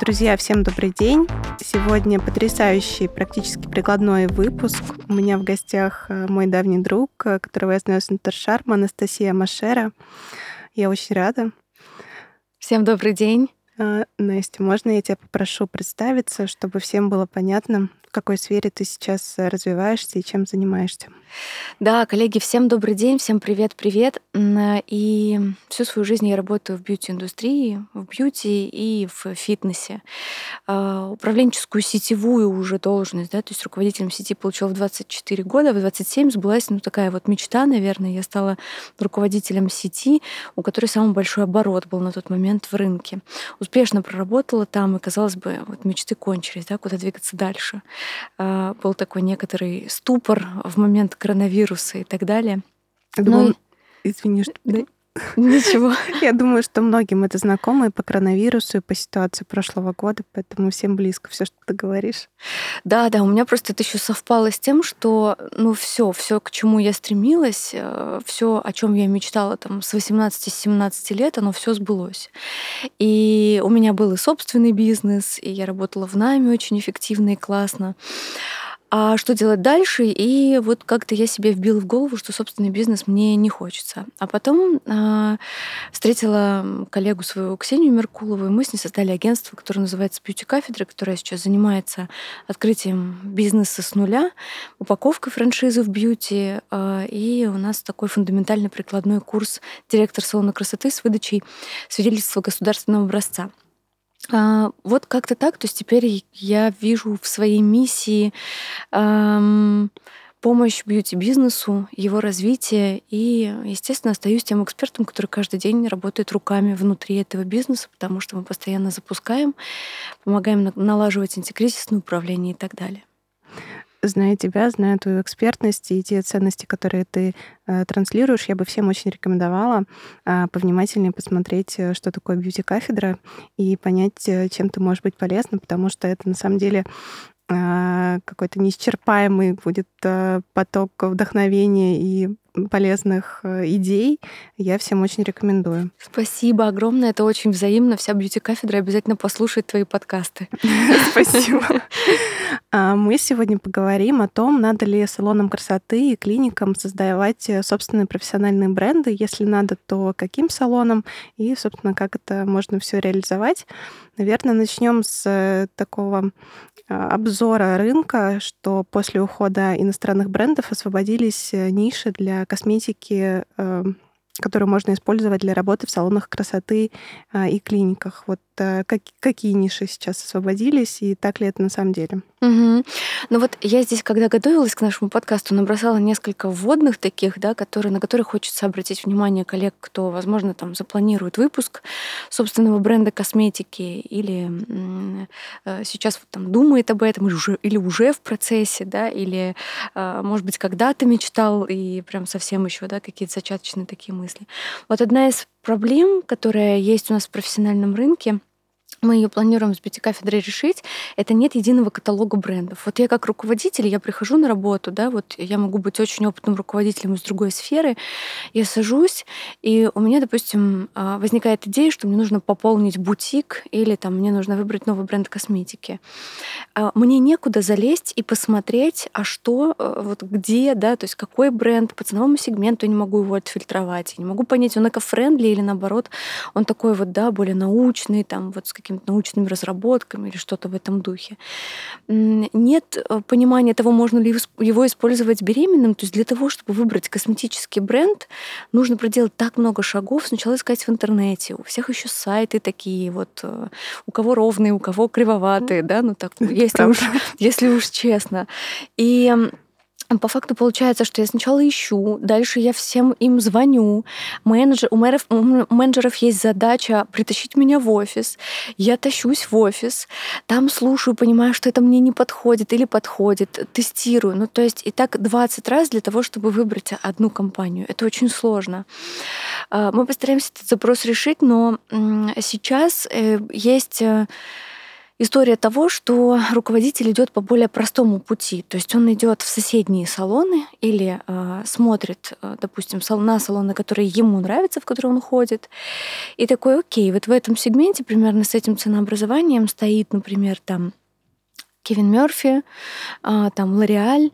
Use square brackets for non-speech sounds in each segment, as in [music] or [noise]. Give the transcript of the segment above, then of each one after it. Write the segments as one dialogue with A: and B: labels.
A: Друзья, всем добрый день. Сегодня потрясающий, практически прикладной выпуск. У меня в гостях э, мой давний друг, э, которого я знаю с Интершарма, Анастасия Машера. Я очень рада.
B: Всем добрый день.
A: А, Настя, можно я тебя попрошу представиться, чтобы всем было понятно, в какой сфере ты сейчас э, развиваешься и чем занимаешься?
B: Да, коллеги, всем добрый день, всем привет-привет. И всю свою жизнь я работаю в бьюти-индустрии, в бьюти и в фитнесе. А, управленческую сетевую уже должность, да, то есть руководителем сети получила в 24 года, в 27 сбылась, ну, такая вот мечта, наверное. Я стала руководителем сети, у которой самый большой оборот был на тот момент в рынке. Успешно проработала там, и, казалось бы, вот мечты кончились, да, куда двигаться дальше. А, был такой некоторый ступор в момент коронавируса и так далее.
A: Я думаю, ну, извини, что... Да,
B: Ничего. [laughs]
A: Я думаю, что многим это знакомо и по коронавирусу, и по ситуации прошлого года, поэтому всем близко все, что ты говоришь.
B: Да, да, у меня просто это еще совпало с тем, что ну все, все, к чему я стремилась, э, все, о чем я мечтала там с 18-17 лет, оно все сбылось. И у меня был и собственный бизнес, и я работала в найме очень эффективно и классно а что делать дальше? И вот как-то я себе вбила в голову, что собственный бизнес мне не хочется. А потом э, встретила коллегу свою Ксению Меркулову, и мы с ней создали агентство, которое называется Beauty Кафедра, которое сейчас занимается открытием бизнеса с нуля, упаковкой франшизы в бьюти. Э, и у нас такой фундаментальный прикладной курс директор салона красоты с выдачей свидетельства государственного образца. А, вот как-то так. То есть теперь я вижу в своей миссии эм, помощь бьюти-бизнесу, его развитие. И, естественно, остаюсь тем экспертом, который каждый день работает руками внутри этого бизнеса, потому что мы постоянно запускаем, помогаем налаживать антикризисное управление и так далее
A: зная тебя, зная твою экспертность и те ценности, которые ты э, транслируешь, я бы всем очень рекомендовала э, повнимательнее посмотреть, э, что такое бьюти-кафедра, и понять, э, чем ты можешь быть полезна, потому что это на самом деле какой-то неисчерпаемый будет э, поток вдохновения и полезных э, идей. Я всем очень рекомендую.
B: Спасибо огромное. Это очень взаимно. Вся бьюти-кафедра обязательно послушает твои подкасты. [laughs]
A: Спасибо. А, мы сегодня поговорим о том, надо ли салонам красоты и клиникам создавать э, собственные профессиональные бренды. Если надо, то каким салонам и, собственно, как это можно все реализовать. Наверное, начнем с э, такого обзора рынка, что после ухода иностранных брендов освободились ниши для косметики, эм, которую можно использовать для работы в салонах красоты а, и клиниках. Вот э, как, какие ниши сейчас освободились, и так ли это на самом деле?
B: Угу. Ну вот я здесь, когда готовилась к нашему подкасту, набросала несколько вводных таких, да, которые, на которые хочется обратить внимание коллег, кто, возможно, там запланирует выпуск собственного бренда косметики или э, сейчас вот там думает об этом или уже, или уже в процессе, да, или, э, может быть, когда-то мечтал и прям совсем еще, да, какие-то зачаточные такие мысли. Вот одна из проблем, которая есть у нас в профессиональном рынке, мы ее планируем с бьюти-кафедрой решить, это нет единого каталога брендов. Вот я как руководитель, я прихожу на работу, да, вот я могу быть очень опытным руководителем из другой сферы, я сажусь, и у меня, допустим, а, возникает идея, что мне нужно пополнить бутик или там мне нужно выбрать новый бренд косметики. А, мне некуда залезть и посмотреть, а что, э, вот где, да, то есть какой бренд по ценовому сегменту я не могу его отфильтровать, я не могу понять, он эко-френдли или наоборот, он такой вот, да, более научный, там вот с какими-то научными разработками или что-то в этом духе. Нет э, понимания того, можно ли его использовать беременным. То есть для того, чтобы выбрать косметический бренд, нужно проделать так много шагов. Сначала искать в интернете. У всех еще сайты такие, вот э, у кого ровные, у кого кривоватые, да, ну так, [laughs] если уж, если уж честно. И по факту получается, что я сначала ищу, дальше я всем им звоню. Менеджер, у, мэров, у менеджеров есть задача притащить меня в офис. Я тащусь в офис, там слушаю, понимаю, что это мне не подходит или подходит, тестирую. Ну, то есть и так 20 раз для того, чтобы выбрать одну компанию. Это очень сложно. А, мы постараемся этот запрос решить, но сейчас э, есть э, история того, что руководитель идет по более простому пути. То есть он идет в соседние салоны или э, смотрит, э, допустим, на салоны, которые ему нравятся, в которые он ходит. И такой, окей, вот в этом сегменте примерно с этим ценообразованием стоит, например, там Кевин Мерфи, а, там Лореаль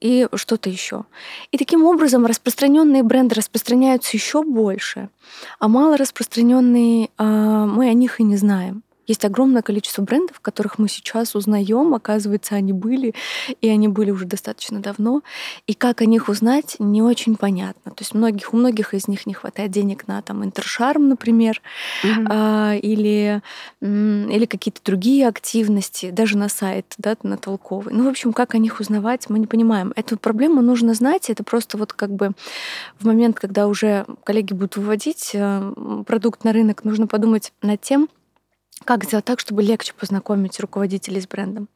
B: и что-то еще. И таким образом распространенные бренды распространяются еще больше, а мало распространенные а, мы о них и не знаем. Есть огромное количество брендов, которых мы сейчас узнаем, оказывается, они были, и они были уже достаточно давно. И как о них узнать, не очень понятно. То есть многих, у многих из них не хватает денег на там интершарм, например, mm-hmm. а, или, или какие-то другие активности, даже на сайт, да, на толковый. Ну, в общем, как о них узнавать, мы не понимаем. Эту проблему нужно знать, это просто вот как бы в момент, когда уже коллеги будут выводить э, продукт на рынок, нужно подумать над тем, как сделать так, чтобы легче познакомить руководителей с брендом?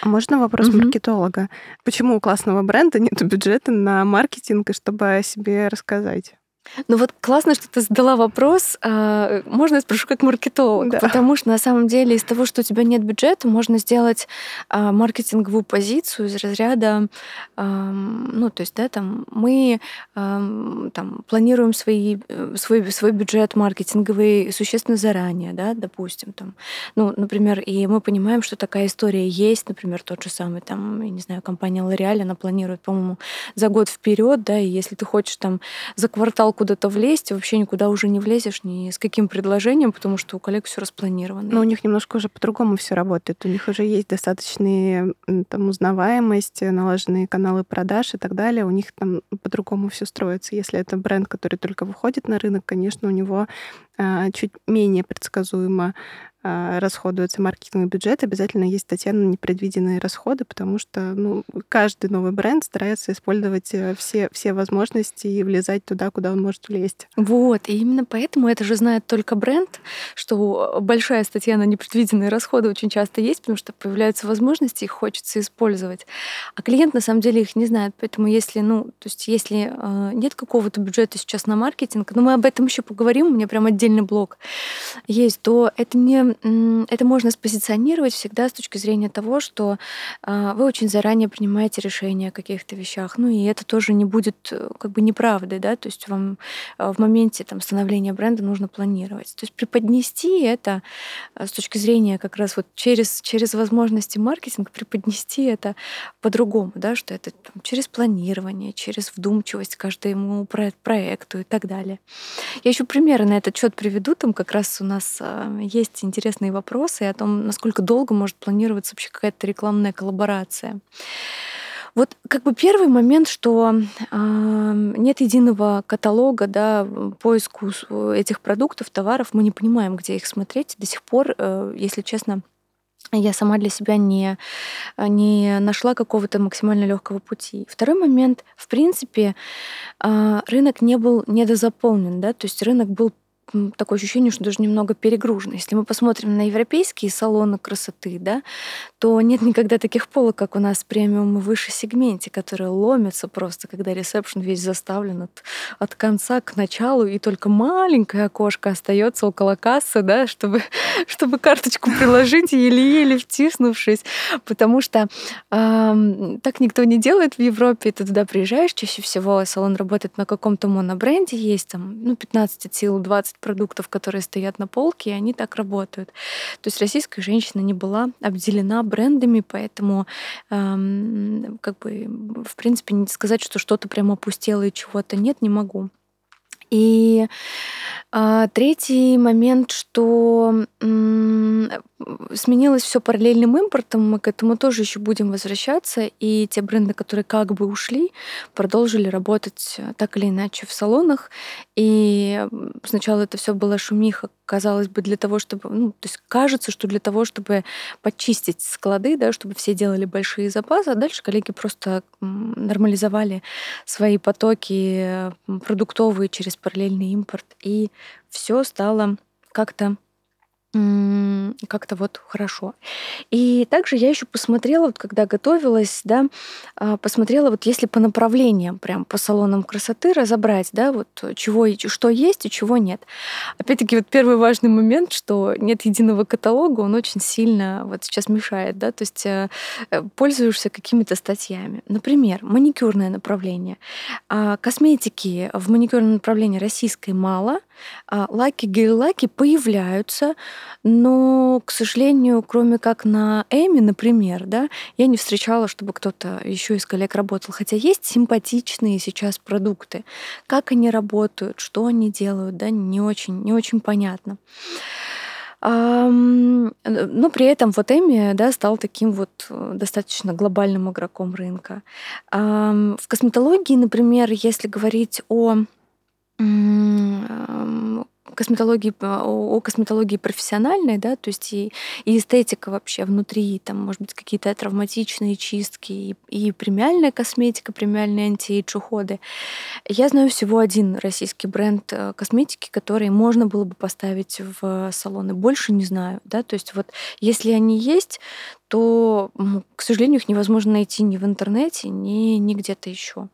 A: А можно вопрос угу. маркетолога? Почему у классного бренда нет бюджета на маркетинг, и чтобы о себе рассказать?
B: Ну вот классно, что ты задала вопрос. А, можно я спрошу как маркетолог? Да. Потому что на самом деле из того, что у тебя нет бюджета, можно сделать а, маркетинговую позицию из разряда, ну то есть, да, там мы там планируем свои, свой, свой бюджет маркетинговый существенно заранее, да, допустим, там, ну, например, и мы понимаем, что такая история есть, например, тот же самый, там, я не знаю, компания L'Oreal, она планирует, по-моему, за год вперед, да, и если ты хочешь там за квартал куда-то влезть, вообще никуда уже не влезешь ни с каким предложением, потому что у коллег все распланировано.
A: Но у них немножко уже по-другому все работает. У них уже есть достаточные там узнаваемость, налаженные каналы продаж и так далее. У них там по-другому все строится. Если это бренд, который только выходит на рынок, конечно, у него а, чуть менее предсказуемо расходуется маркетинговый бюджет, обязательно есть статья на непредвиденные расходы, потому что ну, каждый новый бренд старается использовать э, все, все возможности и влезать туда, куда он может влезть.
B: Вот, и именно поэтому это же знает только бренд, что большая статья на непредвиденные расходы очень часто есть, потому что появляются возможности, их хочется использовать. А клиент на самом деле их не знает, поэтому если, ну, то есть если э, нет какого-то бюджета сейчас на маркетинг, но мы об этом еще поговорим, у меня прям отдельный блок есть, то это не это можно спозиционировать всегда с точки зрения того, что а, вы очень заранее принимаете решения о каких-то вещах. Ну и это тоже не будет э, как бы неправдой, да, то есть вам а, в моменте там, становления бренда нужно планировать. То есть преподнести это а, с точки зрения как раз вот через, через возможности маркетинга, преподнести это по-другому, да, что это там, через планирование, через вдумчивость каждому проекту и так далее. Я еще примеры на этот счет приведу, там как раз у нас есть интересные вопросы о том, насколько долго может планироваться вообще какая-то рекламная коллаборация. Вот как бы первый момент, что э, нет единого каталога, да, поиску этих продуктов, товаров, мы не понимаем, где их смотреть. До сих пор, э, если честно, я сама для себя не, не нашла какого-то максимально легкого пути. Второй момент, в принципе, э, рынок не был недозаполнен, да, то есть рынок был такое ощущение, что даже немного перегружено. Если мы посмотрим на европейские салоны красоты, да, то нет никогда таких полок, как у нас премиум и выше сегменте, которые ломятся просто, когда ресепшн весь заставлен от, от конца к началу, и только маленькое окошко остается около кассы, да, чтобы, [laughs] чтобы карточку приложить, еле-еле втиснувшись. Потому что э, так никто не делает в Европе. Ты туда приезжаешь, чаще всего салон работает на каком-то монобренде, есть там ну, 15 от сил, 20 продуктов, которые стоят на полке, и они так работают. То есть российская женщина не была обделена брендами, поэтому эм, как бы в принципе не сказать, что что-то прямо опустело и чего-то нет, не могу. И а, третий момент, что м, сменилось все параллельным импортом, мы к этому тоже еще будем возвращаться, и те бренды, которые как бы ушли, продолжили работать э, так или иначе в салонах. И сначала это все было шумиха, казалось бы, для того, чтобы, ну, то есть кажется, что для того, чтобы почистить склады, да, чтобы все делали большие запасы, а дальше коллеги просто нормализовали свои потоки продуктовые через параллельный импорт, и все стало как-то как-то вот хорошо. И также я еще посмотрела, вот когда готовилась, да, а, посмотрела, вот если по направлениям, прям по салонам красоты разобрать, да, вот чего и что есть и чего нет. Опять-таки, вот первый важный момент, что нет единого каталога, он очень сильно вот сейчас мешает, да, то есть э, э, пользуешься какими-то статьями. Например, маникюрное направление. А косметики в маникюрном направлении российской мало, лаки, гель-лаки появляются, но, к сожалению, кроме как на Эми, например, да, я не встречала, чтобы кто-то еще из коллег работал. Хотя есть симпатичные сейчас продукты. Как они работают, что они делают, да, не очень, не очень понятно. Но при этом вот Эми да, стал таким вот э, достаточно глобальным игроком рынка. В косметологии, например, если говорить о косметологии, о косметологии профессиональной, да, то есть и, и эстетика вообще внутри, там, может быть, какие-то травматичные чистки, и, и премиальная косметика, премиальные антиэйдж уходы. Я знаю всего один российский бренд э, косметики, который можно было бы поставить в салоны. Больше не знаю, да, то есть вот если они есть, то, к сожалению, их невозможно найти ни в интернете, ни, ни где-то еще.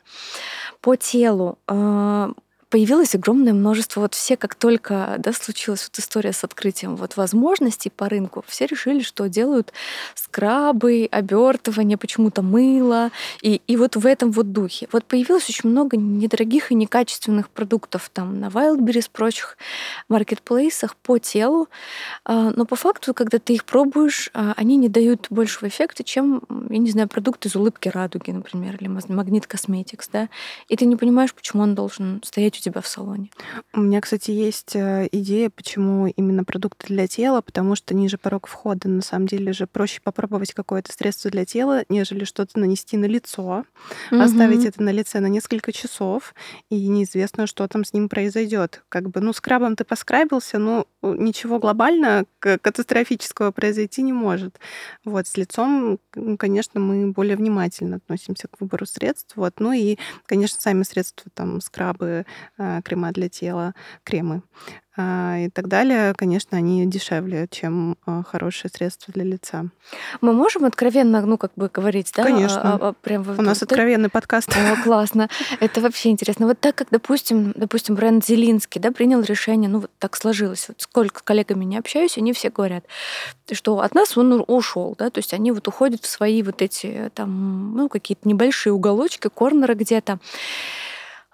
B: По телу э, появилось огромное множество, вот все, как только да, случилась вот история с открытием вот возможностей по рынку, все решили, что делают скрабы, обертывание, почему-то мыло, и, и вот в этом вот духе. Вот появилось очень много недорогих и некачественных продуктов там на Wildberries, прочих маркетплейсах по телу, а, но по факту, когда ты их пробуешь, а, они не дают большего эффекта, чем, я не знаю, продукт из улыбки радуги, например, или магнит косметикс, да, и ты не понимаешь, почему он должен стоять у тебя в салоне.
A: У меня, кстати, есть э, идея, почему именно продукты для тела, потому что ниже порог входа. На самом деле же проще попробовать какое-то средство для тела, нежели что-то нанести на лицо, угу. оставить это на лице на несколько часов, и неизвестно, что там с ним произойдет. Как бы, ну, скрабом ты поскрабился, но ничего глобально катастрофического произойти не может. Вот, с лицом, ну, конечно, мы более внимательно относимся к выбору средств. Вот. Ну и, конечно, сами средства, там, скрабы, крема для тела, кремы а, и так далее, конечно, они дешевле, чем а, хорошие средства для лица.
B: Мы можем откровенно, ну, как бы говорить, да?
A: Конечно. прям У нас вот, откровенный подкаст.
B: О, [laughs] классно. Это вообще интересно. Вот так как, допустим, допустим, бренд Зелинский, да, принял решение, ну, вот так сложилось. Вот сколько с коллегами не общаюсь, они все говорят, что от нас он ушел, да, то есть они вот уходят в свои вот эти там, ну, какие-то небольшие уголочки, корнеры где-то.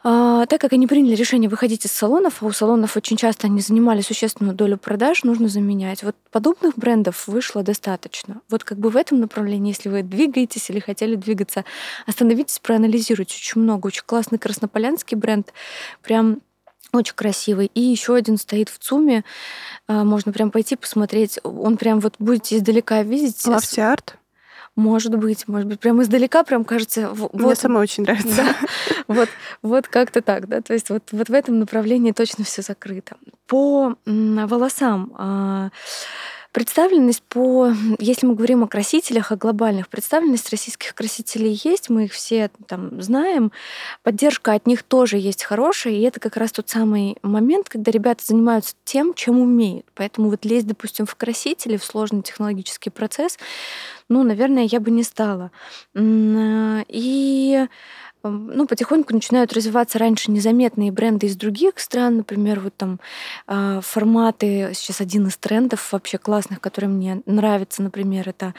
B: А, так как они приняли решение выходить из салонов, а у салонов очень часто они занимали существенную долю продаж, нужно заменять. Вот подобных брендов вышло достаточно. Вот как бы в этом направлении, если вы двигаетесь или хотели двигаться, остановитесь, проанализируйте. Очень много, очень классный краснополянский бренд, прям очень красивый. И еще один стоит в ЦУМе. А, можно прям пойти посмотреть. Он прям вот будете издалека видеть.
A: Лавтиарт?
B: Может быть, может быть, прям издалека прям кажется...
A: Вот, Мне самой очень нравится.
B: Да, вот, вот как-то так, да, то есть вот, вот в этом направлении точно все закрыто. По волосам а, Представленность по, если мы говорим о красителях, о глобальных, представленность российских красителей есть, мы их все там знаем, поддержка от них тоже есть хорошая, и это как раз тот самый момент, когда ребята занимаются тем, чем умеют. Поэтому вот лезть, допустим, в красители, в сложный технологический процесс, ну, наверное, я бы не стала. И ну, потихоньку начинают развиваться раньше незаметные бренды из других стран. Например, вот там э, форматы, сейчас один из трендов вообще классных, который мне нравится, например, это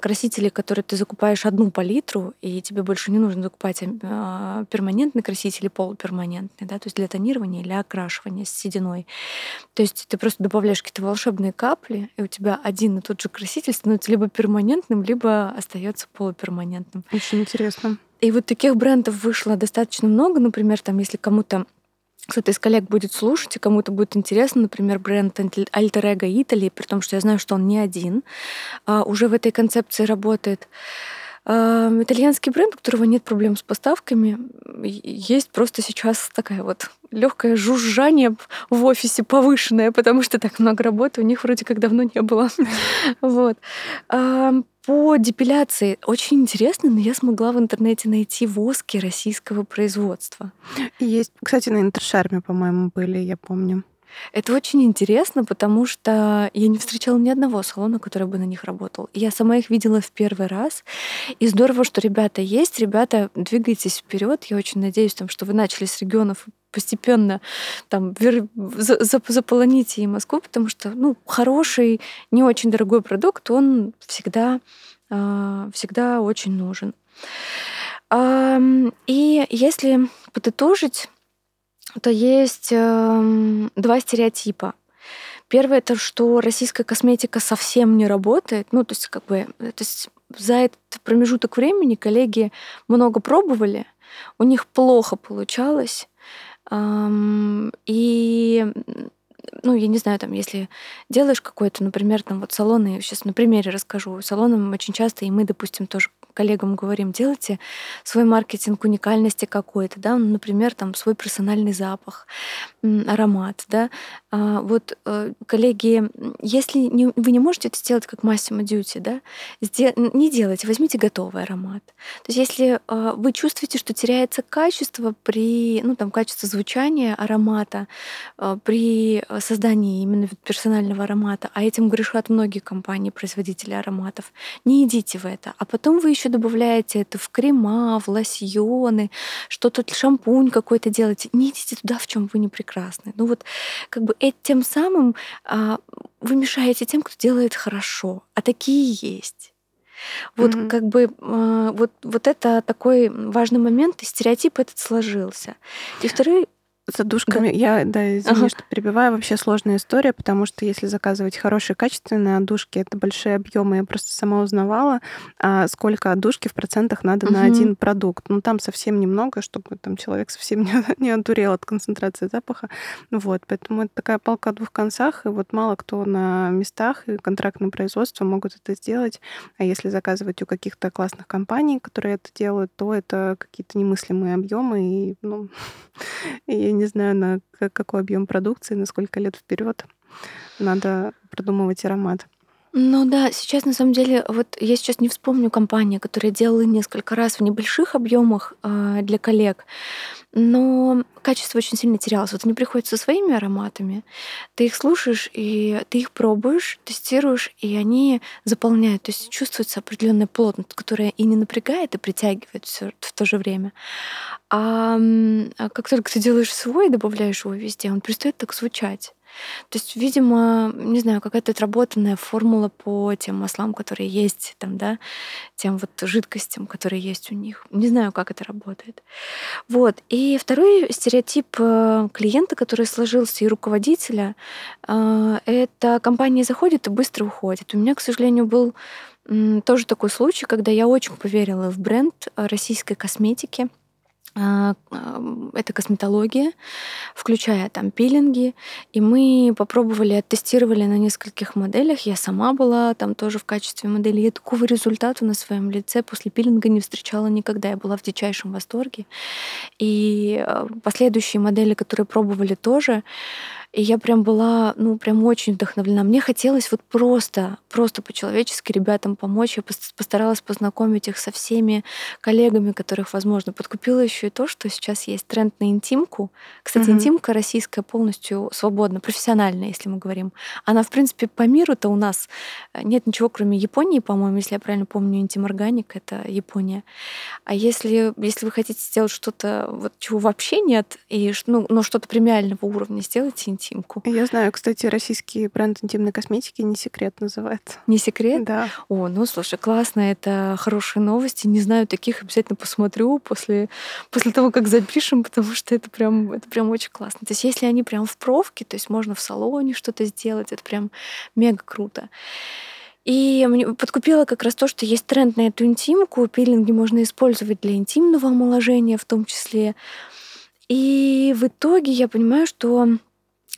B: красители, которые ты закупаешь одну палитру, и тебе больше не нужно закупать э, перманентный краситель или полуперманентный, да, то есть для тонирования или окрашивания с сединой. То есть ты просто добавляешь какие-то волшебные капли, и у тебя один и тот же краситель становится либо перманентным, либо остается полуперманентным.
A: Очень интересно.
B: И вот таких брендов вышло достаточно много. Например, там, если кому-то кто-то из коллег будет слушать, и кому-то будет интересно, например, бренд Alter Ego Italy, при том, что я знаю, что он не один, а уже в этой концепции работает. А, итальянский бренд, у которого нет проблем с поставками, есть просто сейчас такая вот легкое жужжание в офисе повышенное, потому что так много работы у них вроде как давно не было. [laughs] Вот. По депиляции очень интересно, но я смогла в интернете найти воски российского производства.
A: Есть, кстати, на Интершарме, по-моему, были, я помню.
B: Это очень интересно, потому что я не встречала ни одного салона, который бы на них работал. Я сама их видела в первый раз. И здорово, что ребята есть. Ребята, двигайтесь вперед. Я очень надеюсь, там, что вы начали с регионов постепенно там заполоните и Москву, потому что ну, хороший, не очень дорогой продукт, он всегда, а, всегда очень нужен. И если подытожить, то есть эм, два стереотипа. Первое это, что российская косметика совсем не работает. Ну, то есть, как бы, то есть за этот промежуток времени коллеги много пробовали, у них плохо получалось. И ну, я не знаю, там, если делаешь какой-то, например, там вот салоны, сейчас на примере расскажу, салоны очень часто, и мы, допустим, тоже коллегам говорим, делайте свой маркетинг уникальности какой-то, да, ну, например, там свой персональный запах, аромат, да. А, вот, э, коллеги, если не, вы не можете это сделать как Massimo Duty, да, не делайте, возьмите готовый аромат. То есть если а, вы чувствуете, что теряется качество при, ну, там, качество звучания аромата, а, при создании именно персонального аромата, а этим грешат многие компании, производители ароматов, не идите в это. А потом вы еще добавляете это в крема, в лосьоны, что-то шампунь какой-то делаете, не идите туда, в чем вы не прекрасны. Ну вот как бы тем самым а, вы мешаете тем, кто делает хорошо, а такие есть. Вот mm-hmm. как бы э, вот, вот это такой важный момент, и стереотип этот сложился. И второй
A: с отдушками. Да. Я, да, извини, ага. что перебиваю. Вообще сложная история, потому что если заказывать хорошие, качественные отдушки, это большие объемы. Я просто сама узнавала, а сколько отдушки в процентах надо угу. на один продукт. Ну, там совсем немного, чтобы там человек совсем [laughs] не, не одурел от концентрации запаха. Вот, поэтому это такая палка о двух концах, и вот мало кто на местах и контрактное производство могут это сделать. А если заказывать у каких-то классных компаний, которые это делают, то это какие-то немыслимые объемы, и, ну, [laughs] и не знаю, на какой объем продукции, на сколько лет вперед надо продумывать аромат.
B: Ну да, сейчас на самом деле, вот я сейчас не вспомню компанию, которая делала несколько раз в небольших объемах э, для коллег, но качество очень сильно терялось. Вот они приходят со своими ароматами, ты их слушаешь, и ты их пробуешь, тестируешь, и они заполняют. То есть чувствуется определенная плотность, которая и не напрягает, и притягивает все в то же время. А, а как только ты делаешь свой, добавляешь его везде, он перестает так звучать. То есть, видимо, не знаю, какая-то отработанная формула по тем маслам, которые есть там, да, тем вот жидкостям, которые есть у них. Не знаю, как это работает. Вот. И второй стереотип э, клиента, который сложился и руководителя, э, это компания заходит и быстро уходит. У меня, к сожалению, был тоже такой случай, когда я очень поверила в бренд российской косметики. А, это косметология, включая там пилинги. И мы попробовали, оттестировали на нескольких моделях. Я сама была там тоже в качестве модели. Я такого результата на своем лице после пилинга не встречала никогда. Я была в дичайшем восторге. И а, последующие модели, которые пробовали тоже, и я прям была, ну, прям очень вдохновлена. Мне хотелось вот просто, просто по-человечески ребятам помочь. Я постаралась познакомить их со всеми коллегами, которых, возможно, подкупила еще и то, что сейчас есть тренд на интимку. Кстати, mm-hmm. интимка российская полностью свободна, профессиональная, если мы говорим. Она, в принципе, по миру-то у нас э, нет ничего, кроме Японии, по-моему, если я правильно помню, интим-органик — это Япония. А если, если вы хотите сделать что-то, вот чего вообще нет, и, ну, но что-то премиального уровня, сделайте интимку.
A: Я знаю, кстати, российский бренд интимной косметики «Не секрет» называется.
B: «Не секрет»?
A: Да.
B: О, ну, слушай, классно, это хорошие новости. Не знаю таких, обязательно посмотрю после, после того, как запишем, потому что это прям, это прям очень классно. То есть если они прям в провке, то есть можно в салоне что-то сделать, это прям мега круто. И мне подкупило как раз то, что есть тренд на эту интимку. Пилинги можно использовать для интимного омоложения в том числе. И в итоге я понимаю, что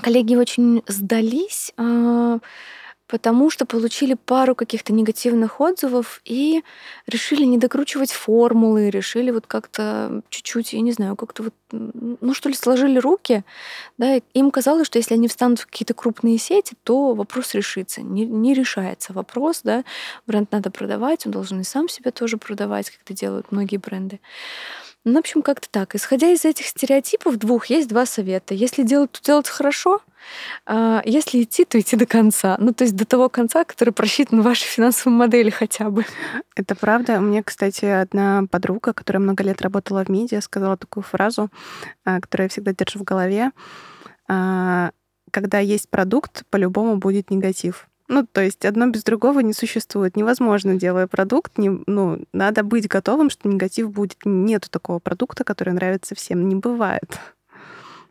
B: коллеги очень сдались, а, потому что получили пару каких-то негативных отзывов и решили не докручивать формулы, решили вот как-то чуть-чуть, я не знаю, как-то вот, ну что ли, сложили руки, да, им казалось, что если они встанут в какие-то крупные сети, то вопрос решится. Не, не решается вопрос, да, бренд надо продавать, он должен и сам себя тоже продавать, как это делают многие бренды. Ну, в общем, как-то так. Исходя из этих стереотипов двух, есть два совета. Если делать, то делать хорошо, А, если идти, то идти до конца. Ну, то есть до того конца, который просчитан в вашей финансовой модели хотя бы.
A: Это правда. Мне, кстати, одна подруга, которая много лет работала в медиа, сказала такую фразу, а, которую я всегда держу в голове. А, Когда есть продукт, по-любому будет негатив. Ну, то есть одно без другого не существует. Невозможно, делая продукт, не, ну, надо быть готовым, что негатив будет. Нету такого продукта, который нравится всем. Не бывает.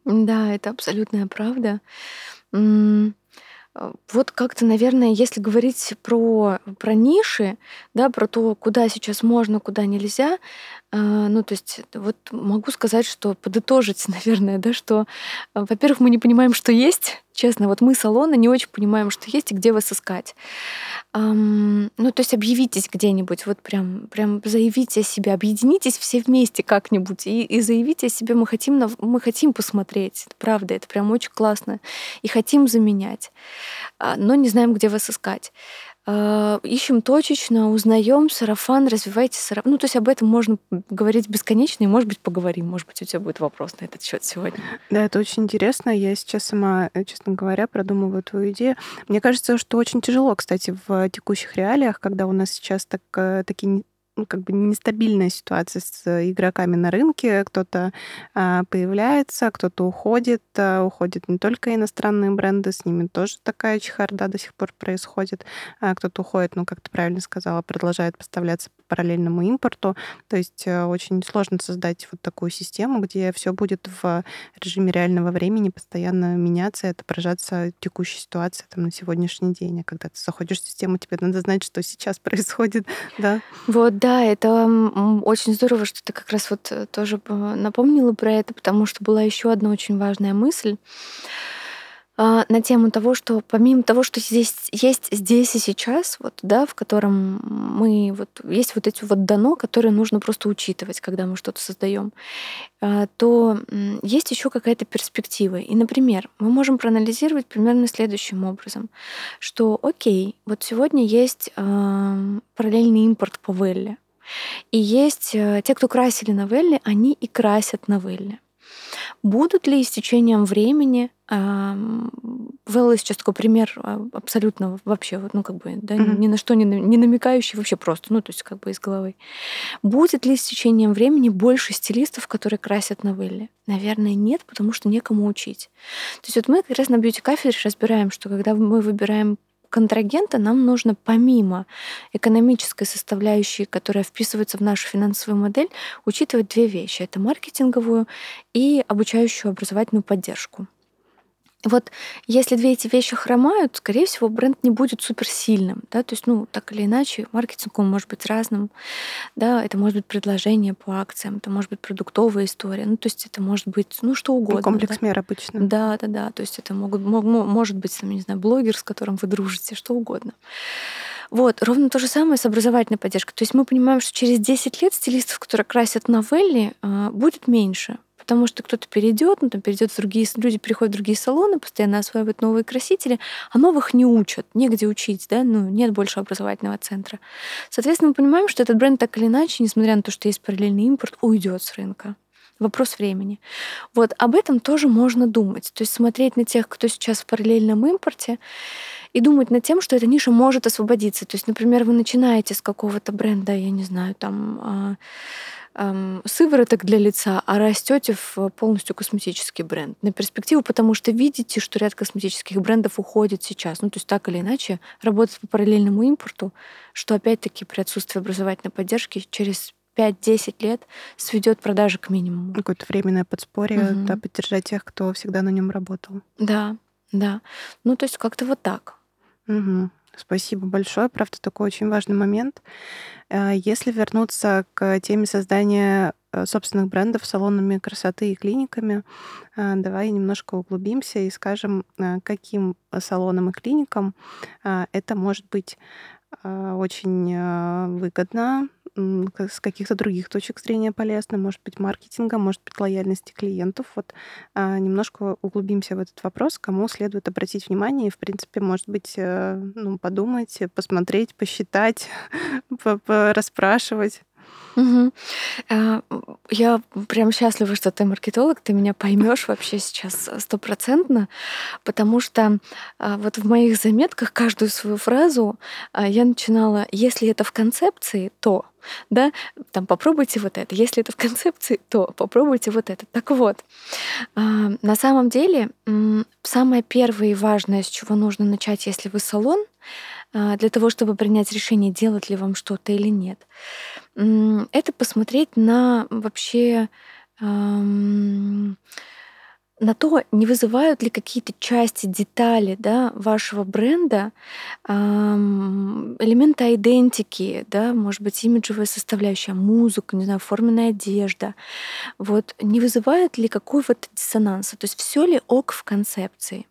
B: Да, это абсолютная правда. Э, Вот как-то, наверное, если говорить про, про ниши, да, про то, куда сейчас можно, куда нельзя, ну, то есть вот могу сказать, что подытожить, [laughs] наверное, да, что, э, во-первых, мы не понимаем, что есть, честно, вот мы, салоны, не очень понимаем, что есть и где вас искать. Ну, то есть объявитесь где-нибудь, вот прям, прям заявите о себе, объединитесь все вместе как-нибудь и, и заявите о себе, мы хотим, мы хотим посмотреть, правда, это прям очень классно, и хотим заменять, а, но не знаем, где вас искать. А, Ищем точечно, узнаем сарафан, развивайте сарафан. Ну, то есть об этом можно говорить бесконечно, и, может быть, поговорим. Может быть, у тебя будет вопрос на этот счет сегодня.
A: Да, это очень интересно. Я сейчас сама, э, честно говоря, продумываю твою идею. Мне кажется, что очень тяжело, кстати, в текущих реалиях, когда у нас сейчас так, э, такие ну, как бы нестабильная ситуация с игроками на рынке. Кто-то а, появляется, кто-то уходит. А, уходят не только иностранные бренды, с ними тоже такая чехарда до сих пор происходит. А, кто-то уходит, ну, как ты правильно сказала, продолжает поставляться по параллельному импорту. То есть э, очень сложно создать вот такую систему, где все будет в режиме реального времени постоянно меняться и отображаться текущей ситуации там, на сегодняшний день. А когда ты заходишь в систему, тебе надо знать, что сейчас [laughs] происходит. Да?
B: Вот, да, это м, очень здорово, что ты как раз вот э, тоже п- напомнила про это, потому что была еще одна очень важная мысль на тему того, что помимо того, что здесь есть здесь и сейчас, вот, да, в котором мы вот есть вот эти вот дано, которые нужно просто учитывать, когда мы что-то создаем, а, то есть еще какая-то перспектива. И, например, мы можем проанализировать примерно следующим образом, что, окей, вот сегодня есть ам, параллельный импорт по Велле, и есть э, те, кто красили на Велле, они и красят на Велле. Будут ли с течением времени ам, Велла сейчас такой пример а, абсолютно вообще, ну, как бы, да,
A: Мгм.
B: ни на что не, не намекающий вообще просто, ну, то есть как бы из головы. Будет ли с течением времени больше стилистов, которые красят на Велле? Наверное, нет, потому что некому учить. То есть вот мы как раз на бьюти-кафедре разбираем, что когда мы выбираем контрагента, нам нужно помимо экономической составляющей, которая вписывается в нашу финансовую модель, учитывать две вещи. Это маркетинговую и обучающую образовательную поддержку. Вот если две эти вещи хромают, скорее всего, бренд не будет суперсильным. Да? То есть, ну, так или иначе, маркетинг он может быть разным. Да? Это может быть предложение по акциям, это может быть продуктовая история. Ну, то есть это может быть, ну, что
A: Ну,
B: угодно.
A: комплекс
B: да?
A: мер обычно.
B: Да, да, да. То есть это могут, мо- мо- может быть, там, не знаю, блогер, с которым вы дружите, что угодно. Вот, ровно то же самое с образовательной поддержкой. То есть мы понимаем, что через 10 лет стилистов, которые красят новелли, а, будет меньше. Потому что кто-то перейдет, ну, там перейдет другие, люди переходят в другие салоны, постоянно осваивают новые красители, а новых не учат, негде учить, да, ну, нет больше образовательного центра. Соответственно, мы понимаем, что этот бренд так или иначе, несмотря на то, что есть параллельный импорт, уйдет с рынка. Вопрос времени. Вот об этом тоже можно думать. То есть смотреть на тех, кто сейчас в параллельном импорте, и думать над тем, что эта ниша может освободиться. То есть, например, вы начинаете с какого-то бренда, я не знаю, там ам, сывороток для лица, а растете в полностью косметический бренд на перспективу, потому что видите, что ряд косметических брендов уходит сейчас. Ну, то есть так или иначе работать по параллельному импорту, что опять-таки при отсутствии образовательной поддержки через 5-10 лет сведет продажи к минимуму.
A: Какое-то временное подспорье,
B: Мгм.
A: да, поддержать тех, кто всегда на нем работал.
B: Да, да. Ну, то есть как-то вот так.
A: Мгм. Спасибо большое. Правда, такой очень важный момент. Э, Если вернуться к теме создания э, собственных брендов салонами красоты и клиниками, э, давай немножко углубимся и скажем, каким салонам и клиникам это может быть очень выгодно, с каких-то других точек зрения полезно, может быть, маркетинга, может быть, лояльности клиентов. Вот а, немножко углубимся в этот вопрос, кому следует обратить внимание и, в принципе, может быть, э, ну, подумать, посмотреть, посчитать, [laughs] по- порасспрашивать.
B: Угу. Я прям счастлива, что ты маркетолог, ты меня поймешь вообще сейчас стопроцентно, потому что а, вот в моих заметках каждую свою фразу я начинала, если это в концепции, то да, там попробуйте вот это. Если это в концепции, то попробуйте вот это. Так вот, на самом деле, самое первое и важное, с чего нужно начать, если вы салон, для того, чтобы принять решение, делать ли вам что-то или нет, это посмотреть на вообще на то, не вызывают ли какие-то части, детали да, вашего бренда эм, элементы идентики, да, может быть, имиджевая составляющая, музыка, не знаю, форменная одежда. Вот, не вызывает ли какого-то диссонанса? То есть все ли ок в концепции?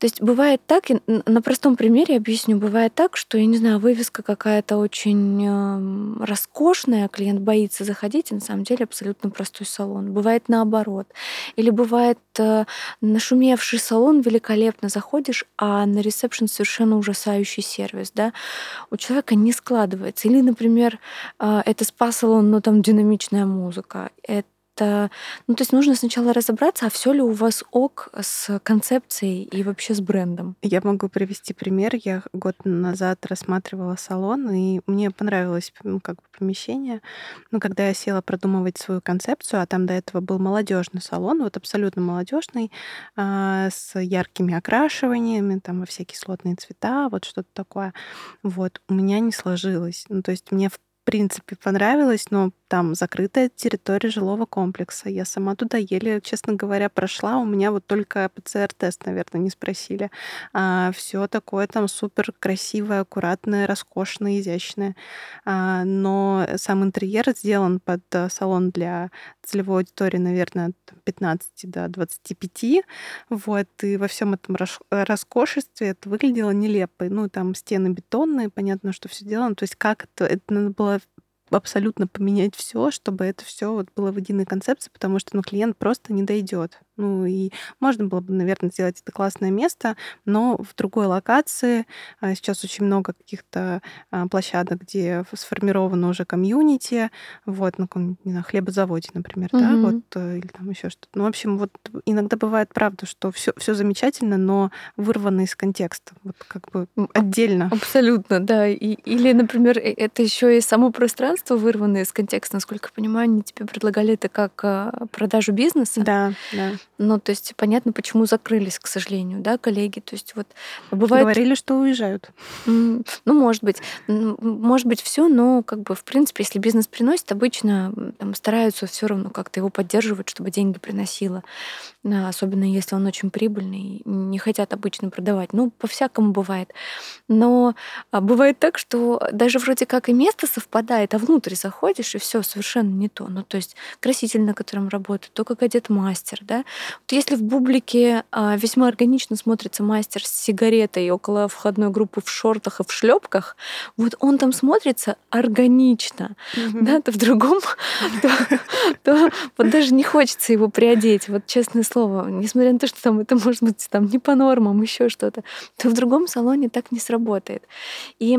B: То есть бывает так, на простом примере объясню, бывает так, что, я не знаю, вывеска какая-то очень э, роскошная, клиент боится заходить, и на самом деле абсолютно простой салон. Бывает наоборот. Или бывает э, нашумевший салон, великолепно заходишь, а на ресепшн совершенно ужасающий сервис, да, у человека не складывается. Или, например, э, это спа-салон, но там динамичная музыка. Это это, ну, то есть нужно сначала разобраться, а все ли у вас ок с концепцией и вообще с брендом.
A: Я могу привести пример. Я год назад рассматривала салон, и мне понравилось как бы помещение. Но когда я села продумывать свою концепцию, а там до этого был молодежный салон, вот абсолютно молодежный, а, с яркими окрашиваниями, там во все кислотные цвета, вот что-то такое. Вот у меня не сложилось. Ну, то есть мне в принципе понравилось, но там закрытая территория жилого комплекса. Я сама туда еле, честно говоря, прошла. У меня вот только ПЦР-тест, наверное, не спросили. А, все такое там супер красивое, аккуратное, роскошное, изящное. А, но сам интерьер сделан под э, салон для целевой аудитории, наверное, от 15 до 25. Вот. И во всем этом роскошестве это выглядело нелепо. Ну, там стены бетонные, понятно, что все сделано. То есть как это, это надо было абсолютно поменять все, чтобы это все вот было в единой концепции, потому что ну, клиент просто не дойдет. Ну и можно было бы, наверное, сделать это классное место, но в другой локации. А, сейчас очень много каких-то а, площадок, где сформировано уже комьюнити, вот, на каком не знаю, хлебозаводе, например, mm-hmm. да, вот, э, или там еще что-то. Ну, в общем, вот иногда бывает правда, что все, все замечательно, но вырвано из контекста, вот как бы отдельно.
B: Абсолютно, да. И, или, например, э, это еще и само пространство вырвано из контекста. Насколько я понимаю, они тебе предлагали это как а, продажу бизнеса.
A: Да, да.
B: Ну, то есть понятно, почему закрылись, к сожалению, да, коллеги. То есть вот
A: бывает... Говорили, что уезжают.
B: Ну, может быть. Может быть, все, но как бы, в принципе, если бизнес приносит, обычно там, стараются все равно как-то его поддерживать, чтобы деньги приносило. Особенно если он очень прибыльный, не хотят обычно продавать. Ну, по-всякому бывает. Но а, бывает так, что даже вроде как и место совпадает, а внутрь заходишь, и все совершенно не то. Ну, то есть краситель, на котором работает, то, как одет мастер, да, вот если в бублике а, весьма органично смотрится мастер с сигаретой около входной группы в шортах и в шлепках, вот он там смотрится органично, mm-hmm. да, то в другом, то, то вот даже не хочется его приодеть, вот честное слово, несмотря на то, что там это может быть там не по нормам, еще что-то, то в другом салоне так не сработает. И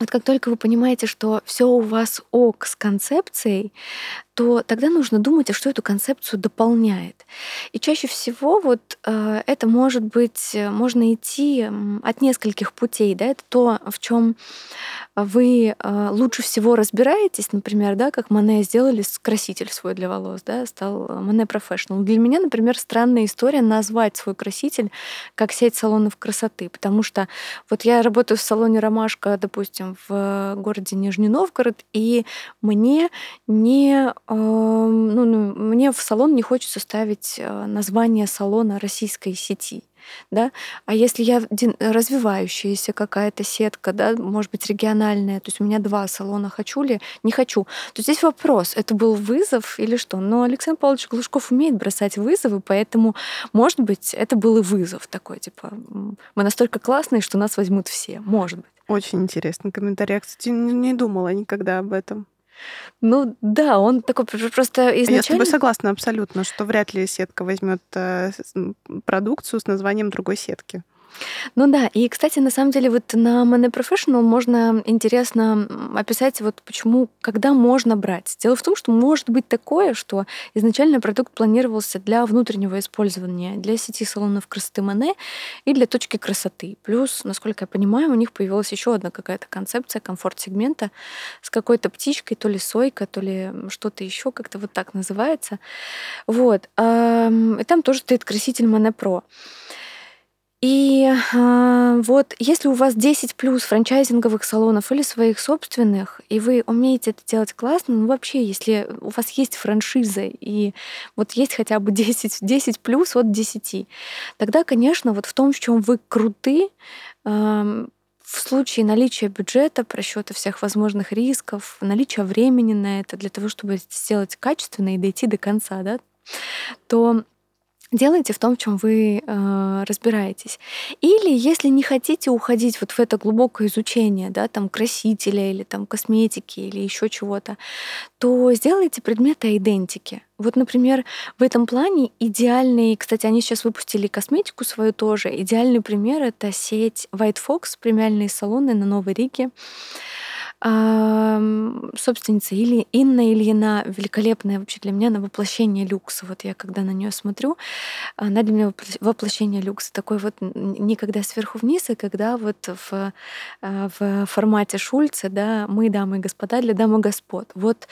B: вот как только вы понимаете, что все у вас ок с концепцией, то тогда нужно думать, а что эту концепцию дополняет. И чаще всего вот э, это может быть, э, можно идти от нескольких путей. Да? Это то, в чем вы э, лучше всего разбираетесь, например, да, как Мане сделали краситель свой для волос, да, стал Мане Professional. Для меня, например, странная история назвать свой краситель как сеть салонов красоты, потому что вот я работаю в салоне «Ромашка», допустим, в городе Нижний Новгород, и мне не ну, ну, мне в салон не хочется ставить э, название салона российской сети. Да? А если я развивающаяся какая-то сетка, да, может быть, региональная, то есть у меня два салона, хочу ли, не хочу, то здесь вопрос, это был вызов или что? Но Александр Павлович Глушков умеет бросать вызовы, поэтому, может быть, это был и вызов такой, типа, мы настолько классные, что нас возьмут все, может быть.
A: Очень интересный комментарий. Я, кстати, не думала никогда об этом.
B: Ну да, он такой просто изначально...
A: Я с тобой согласна абсолютно, что вряд ли сетка возьмет э, продукцию с названием другой сетки.
B: Ну да, и, кстати, на самом деле вот на Money Professional можно интересно описать вот почему, когда можно брать. Дело в том, что может быть такое, что изначально продукт планировался для внутреннего использования, для сети салонов красоты Моне и для точки красоты. Плюс, насколько я понимаю, у них появилась еще одна какая-то концепция комфорт-сегмента с какой-то птичкой, то ли сойка, то ли что-то еще, как-то вот так называется. Вот. И там тоже стоит краситель Моне Pro. И э, вот если у вас 10 плюс франчайзинговых салонов или своих собственных, и вы умеете это делать классно, ну вообще, если у вас есть франшиза и вот есть хотя бы [laughs] 10, 10 плюс от 10, тогда, конечно, вот в том, в чем вы круты, э, в случае наличия бюджета, просчета всех возможных рисков, наличия времени на это для того, чтобы сделать качественно и дойти до конца, да, то делайте в том, в чем вы э, разбираетесь. Или если не хотите уходить вот в это глубокое изучение, да, там красителя или там косметики или еще чего-то, то сделайте предметы идентики. Вот, например, в этом плане идеальный, кстати, они сейчас выпустили косметику свою тоже. Идеальный пример это сеть White Fox, премиальные салоны на Новой Риге собственница или Инна Ильина, великолепная вообще для меня, на воплощение люкса. Вот я когда на нее смотрю, она для меня воплощение люкса. Такой вот никогда сверху вниз, а когда вот в, а, в формате Шульца, да, мы, дамы и господа, для дам и господ. Вот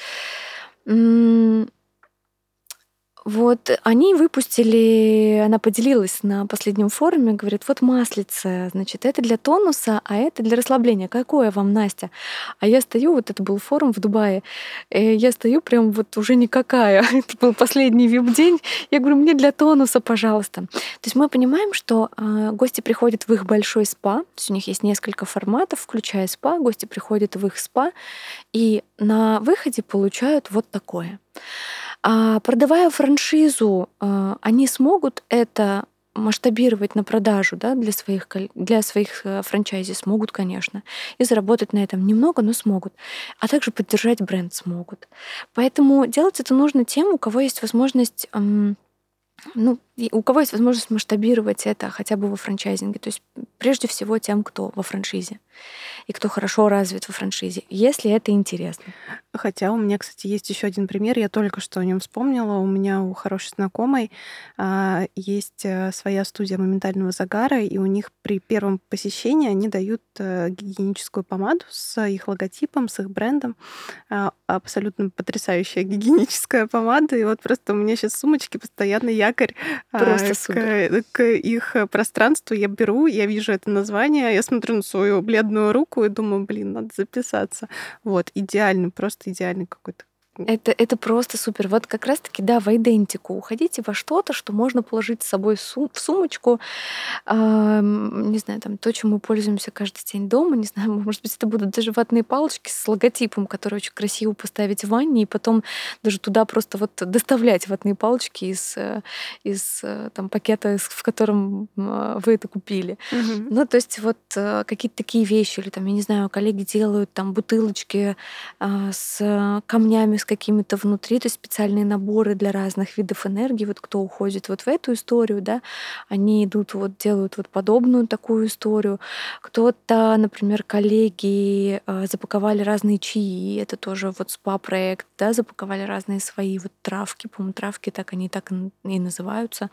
B: вот они выпустили, она поделилась на последнем форуме, говорит, вот маслице, значит, это для тонуса, а это для расслабления. Какое вам, Настя? А я стою, вот это был форум в Дубае, я стою прям вот уже никакая. [laughs] Это был последний вип-день. Я говорю, мне для тонуса, пожалуйста. То есть мы понимаем, что э, гости приходят в их большой спа, то есть у них есть несколько форматов, включая спа, гости приходят в их спа, и на выходе получают вот такое. А продавая франшизу, а, они смогут это масштабировать на продажу да, для своих, для своих э, франчайзи смогут, конечно, и заработать на этом немного, но смогут, а также поддержать бренд смогут. Поэтому делать это нужно тем, у кого есть возможность ну, у кого есть возможность масштабировать это хотя бы во франчайзинге, то есть прежде всего тем, кто во франшизе и кто хорошо развит во франшизе, если это интересно.
A: Хотя у меня, кстати, есть еще один пример, я только что о нем вспомнила. У меня у хорошей знакомой а, есть э, своя студия моментального загара, и у них при первом посещении они дают а, гигиеническую помаду с их логотипом, с их брендом. А, абсолютно потрясающая гигиеническая помада. И вот просто у меня сейчас сумочки постоянно якорь Просто к, к их пространству. Я беру, я вижу это название, я смотрю на свою бледную руку и думаю, блин, надо записаться. Вот, идеальный, просто идеальный какой-то
B: это, это просто супер. Вот как раз-таки, да, в идентику. Уходите во что-то, что можно положить с собой сум- в сумочку. Э, не знаю, там то, чем мы пользуемся каждый день дома. Не знаю, [laughs] может быть, это будут даже ватные палочки с логотипом, которые очень красиво поставить в ванне, и потом даже туда просто вот доставлять ватные палочки из, э, из э, там, пакета, в котором э, вы это купили. Угу. Ну, то есть вот какие-то такие вещи. Или там, я не знаю, коллеги делают там бутылочки с камнями, с какими-то внутри, то есть специальные наборы для разных видов энергии. Вот кто уходит вот в эту историю, да, они идут вот делают вот подобную такую историю. Кто-то, например, коллеги э, запаковали разные чаи, это тоже вот спа-проект, да, запаковали разные свои вот травки, по-моему, травки так они так и называются.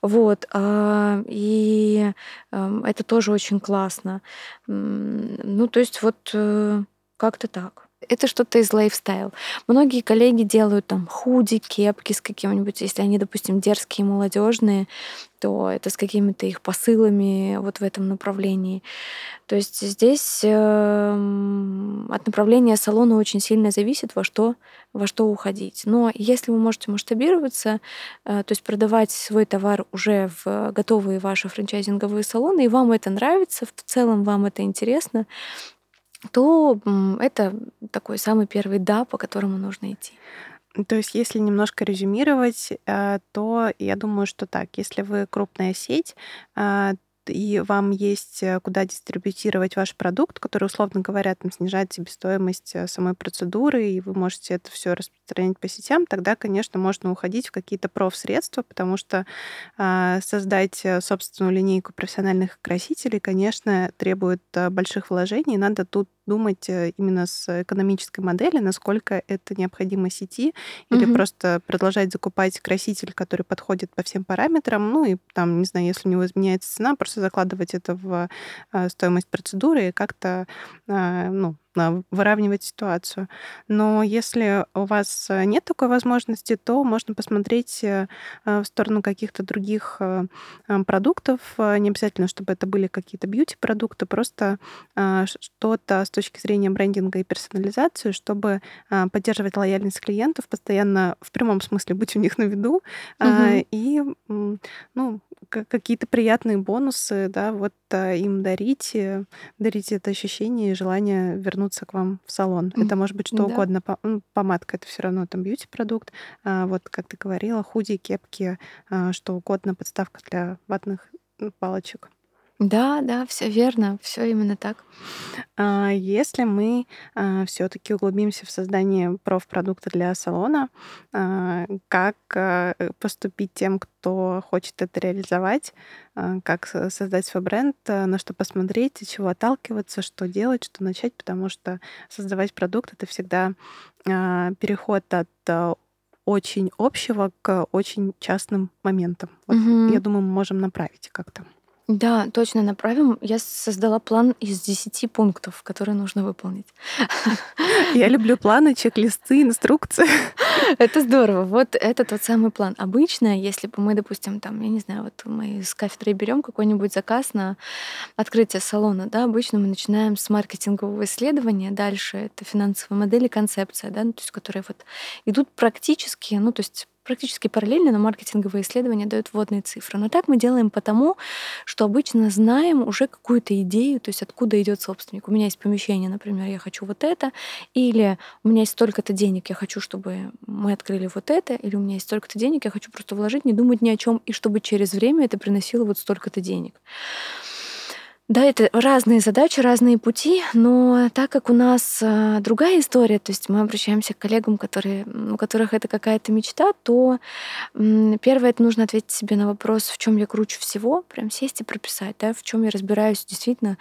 B: Вот. А, и эм, это тоже очень классно. Ну, то есть вот э, как-то так это что-то из лайфстайл. Многие коллеги делают там худи, кепки с каким-нибудь, если они, допустим, дерзкие, молодежные, то это с какими-то их посылами вот в этом направлении. То есть здесь э, от направления салона очень сильно зависит, во что, во что уходить. Но если вы можете масштабироваться, э, то есть продавать свой товар уже в готовые ваши франчайзинговые салоны, и вам это нравится, в целом вам это интересно, то это такой самый первый «да», по которому нужно идти.
A: То есть, если немножко резюмировать, э, то я думаю, что так, если вы крупная сеть, э, и вам есть э, куда дистрибутировать ваш продукт, который, условно говоря, там, снижает себестоимость э, самой процедуры, и вы можете это все распространять по сетям, тогда, конечно, можно уходить в какие-то профсредства, потому что э, создать собственную линейку профессиональных красителей, конечно, требует больших вложений. Надо тут думать э, именно с экономической модели, насколько это необходимо сети, или угу. просто продолжать закупать краситель, который подходит по всем параметрам, ну и там, не знаю, если у него изменяется цена, просто закладывать это в э, стоимость процедуры и как-то, э, ну, выравнивать ситуацию. Но если у вас э, нет такой возможности, то можно посмотреть э, э, в сторону каких-то других продуктов. Не обязательно, чтобы это были какие-то бьюти-продукты, просто что-то с точки зрения брендинга и персонализации, чтобы поддерживать лояльность клиентов, постоянно в прямом смысле быть у них на виду угу. и ну, какие-то приятные бонусы, да, вот им дарить, дарить это ощущение и желание вернуться вернуться к вам в салон. Это может быть что да. угодно. Ну, помадка это все равно там бьюти-продукт. А, вот, как ты говорила, худи, кепки, а, что угодно, подставка для ватных палочек.
B: Да, да, все верно, все именно так.
A: А если мы а, все-таки углубимся в создание профпродукта для салона, а, как поступить тем, кто хочет это реализовать, как создать свой бренд, на что посмотреть, от чего отталкиваться, что делать, что начать, потому что создавать продукт это всегда переход от очень общего к очень частным моментам. Вот,
B: Мгм.
A: Я думаю, мы можем направить как-то.
B: Да, точно направим. Я создала план из 10 пунктов, которые нужно выполнить. [laughs]
A: Я люблю планы, чек-листы, инструкции. [laughs]
B: Это здорово. Вот это тот самый план. Обычно, если бы мы, допустим, там, я не знаю, вот мы с кафедрой берем какой-нибудь заказ на открытие салона, да, обычно мы начинаем с маркетингового исследования, дальше это финансовая модель и концепция, да, ну, то есть которые вот идут практически, ну, то есть практически параллельно, но маркетинговые исследования дают вводные цифры. Но так мы делаем потому, что обычно знаем уже какую-то идею, то есть откуда идет собственник. У меня есть помещение, например, я хочу вот это, или у меня есть столько-то денег, я хочу, чтобы мы открыли вот это, или у меня есть столько-то денег, я хочу просто вложить, не думать ни о чем, и чтобы через время это приносило вот столько-то денег. Да, это разные задачи, разные пути, но так как у нас э, другая история, то есть мы обращаемся к коллегам, которые, у которых это какая-то мечта, то первое это нужно ответить себе на вопрос, в чем я круче всего, прям сесть и прописать, да, в чем я разбираюсь действительно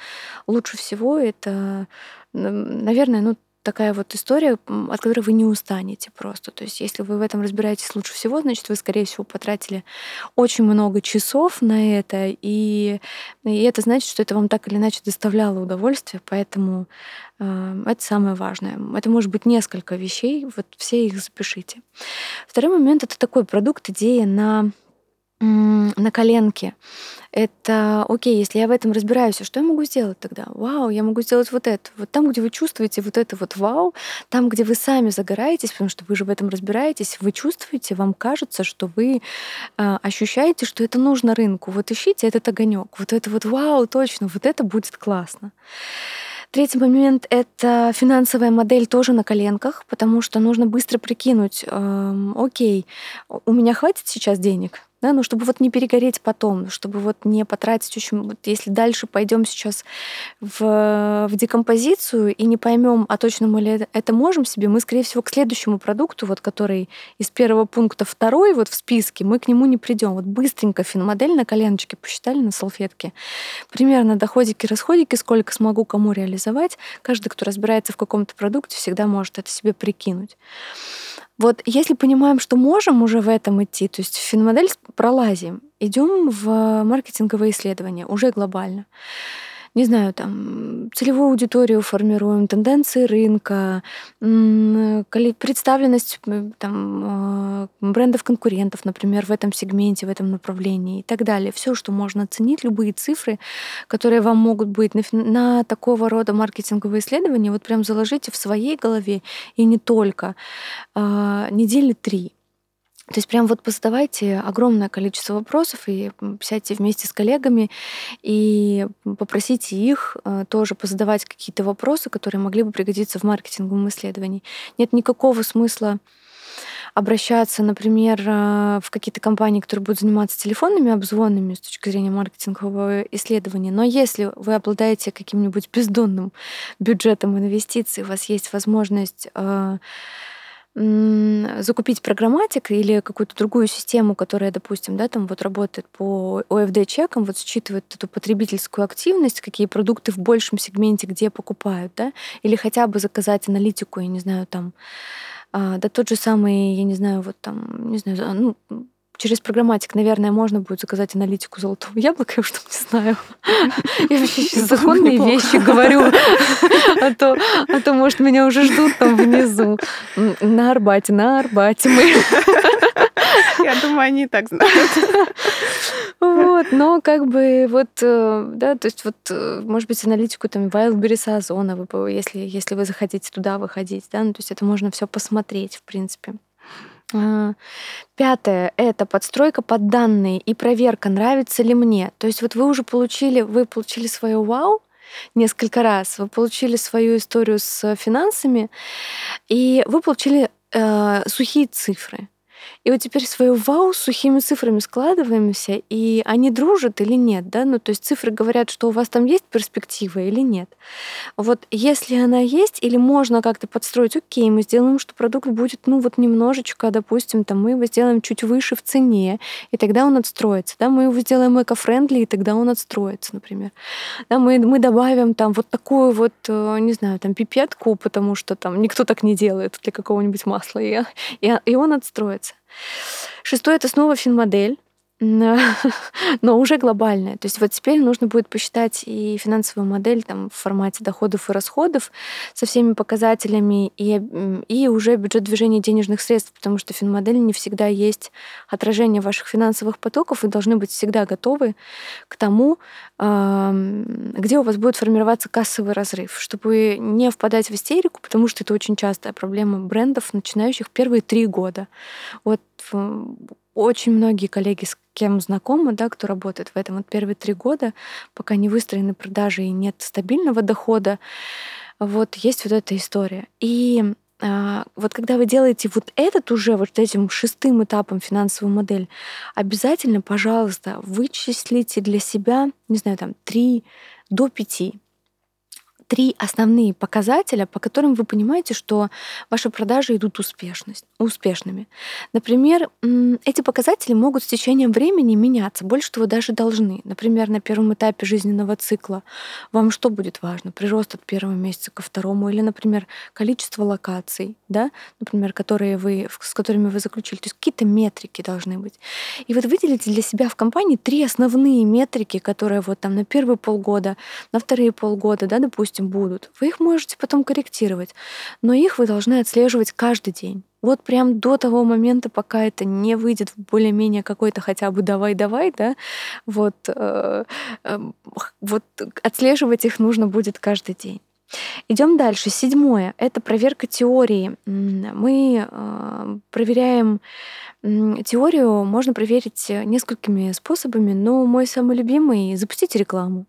B: лучше всего. Это, наверное, ну такая вот история, от которой вы не устанете просто. То есть если вы в этом разбираетесь лучше всего, значит, вы, скорее всего, потратили очень много часов на это, и, и это значит, что это вам так или иначе доставляло удовольствие, поэтому э, это самое важное. Это может быть несколько вещей, вот все их запишите. Второй момент — это такой продукт, идея на на коленке. Это окей, если я в этом разбираюсь, а что я могу сделать тогда? Вау, я могу сделать вот это. Вот там, где вы чувствуете вот это вот вау, там, где вы сами загораетесь, потому что вы же в этом разбираетесь, вы чувствуете, вам кажется, что вы э, ощущаете, что это нужно рынку. Вот ищите этот огонек, вот это вот вау, точно, вот это будет классно. Третий момент — это финансовая модель тоже на коленках, потому что нужно быстро прикинуть, э, окей, у меня хватит сейчас денег, да, ну, чтобы вот не перегореть потом, чтобы вот не потратить очень... Вот если дальше пойдем сейчас в, в декомпозицию и не поймем, а точно мы ли это можем себе, мы, скорее всего, к следующему продукту, вот который из первого пункта второй вот в списке, мы к нему не придем. Вот быстренько финмодель на коленочке посчитали на салфетке. Примерно доходики, расходики, сколько смогу кому реализовать. Каждый, кто разбирается в каком-то продукте, всегда может это себе прикинуть. Вот если понимаем, что можем уже в этом идти, то есть в финмодель пролазим, идем в маркетинговое исследование уже глобально не знаю, там, целевую аудиторию формируем, тенденции рынка, представленность там, э, брендов-конкурентов, например, в этом сегменте, в этом направлении и так далее. Все, что можно оценить, любые цифры, которые вам могут быть на, на такого рода маркетинговые исследования, вот прям заложите в своей голове и не только а, недели три. То есть прям вот позадавайте огромное количество вопросов и сядьте вместе с коллегами и попросите их э, тоже позадавать какие-то вопросы, которые могли бы пригодиться в маркетинговом исследовании. Нет никакого смысла обращаться, например, э, в какие-то компании, которые будут заниматься телефонными обзвонами с точки зрения маркетингового исследования. Но если вы обладаете каким-нибудь бездонным бюджетом инвестиций, у вас есть возможность э, закупить программатик или какую-то другую систему, которая, допустим, да, там вот работает по OFD-чекам, вот считывает эту потребительскую активность, какие продукты в большем сегменте где покупают, да, или хотя бы заказать аналитику, я не знаю, там, а, да тот же самый, я не знаю, вот там, не знаю, ну, через программатик, наверное, можно будет заказать аналитику золотого яблока, я уж там не знаю. Я вообще сейчас законные вещи говорю, а то, а то, может, меня уже ждут там внизу. На Арбате, на Арбате мы.
A: Я думаю, они и так знают.
B: Вот, но как бы вот, э, да, то есть вот, э, может быть, аналитику там Wildberries, Озона, если, если вы захотите туда выходить, да, ну, то есть это можно все посмотреть, в принципе. А, пятое — это подстройка под данные и проверка, нравится ли мне. То есть вот вы уже получили, вы получили свое вау несколько раз, вы получили свою историю с финансами, и вы получили э, сухие цифры. И вот теперь свою вау с сухими цифрами складываемся, и они дружат или нет, да? Ну, то есть цифры говорят, что у вас там есть перспектива или нет. Вот если она есть, или можно как-то подстроить, окей, мы сделаем, что продукт будет, ну, вот немножечко, допустим, там мы его сделаем чуть выше в цене, и тогда он отстроится, да? Мы его сделаем эко-френдли, и тогда он отстроится, например. Да, мы, мы добавим там вот такую вот, э, не знаю, там пипетку, потому что там никто так не делает для какого-нибудь масла, и, и, и он отстроится. Шестое — это снова финмодель. [laughs] но уже глобальная. То есть вот теперь нужно будет посчитать и финансовую модель там, в формате доходов и расходов со всеми показателями и, и уже бюджет движения денежных средств, потому что финмодель не всегда есть отражение ваших финансовых потоков, и должны быть всегда готовы к тому, где у вас будет формироваться кассовый разрыв, чтобы не впадать в истерику, потому что это очень частая проблема брендов, начинающих первые три года. Вот очень многие коллеги, кем знакомы, да, кто работает в этом вот первые три года, пока не выстроены продажи и нет стабильного дохода, вот есть вот эта история. И а, вот когда вы делаете вот этот уже вот этим шестым этапом финансовую модель, обязательно, пожалуйста, вычислите для себя, не знаю, там, три до пяти три основные показателя, по которым вы понимаете, что ваши продажи идут успешность, успешными. Например, эти показатели могут с течением времени меняться, больше того даже должны. Например, на первом этапе жизненного цикла вам что будет важно? Прирост от первого месяца ко второму или, например, количество локаций, да, например, которые вы, с которыми вы заключили. То есть какие-то метрики должны быть. И вот выделите для себя в компании три основные метрики, которые вот там на первые полгода, на вторые полгода, да, допустим, допустим, будут, вы их можете потом корректировать, но их вы должны отслеживать каждый день. Вот прям до того момента, пока это не выйдет в более-менее какой-то хотя бы давай-давай, да, вот, э, э, вот отслеживать их нужно будет каждый день. Идем дальше. Седьмое — это проверка теории. Мы э, проверяем теорию, можно проверить несколькими способами, но мой самый любимый — запустить рекламу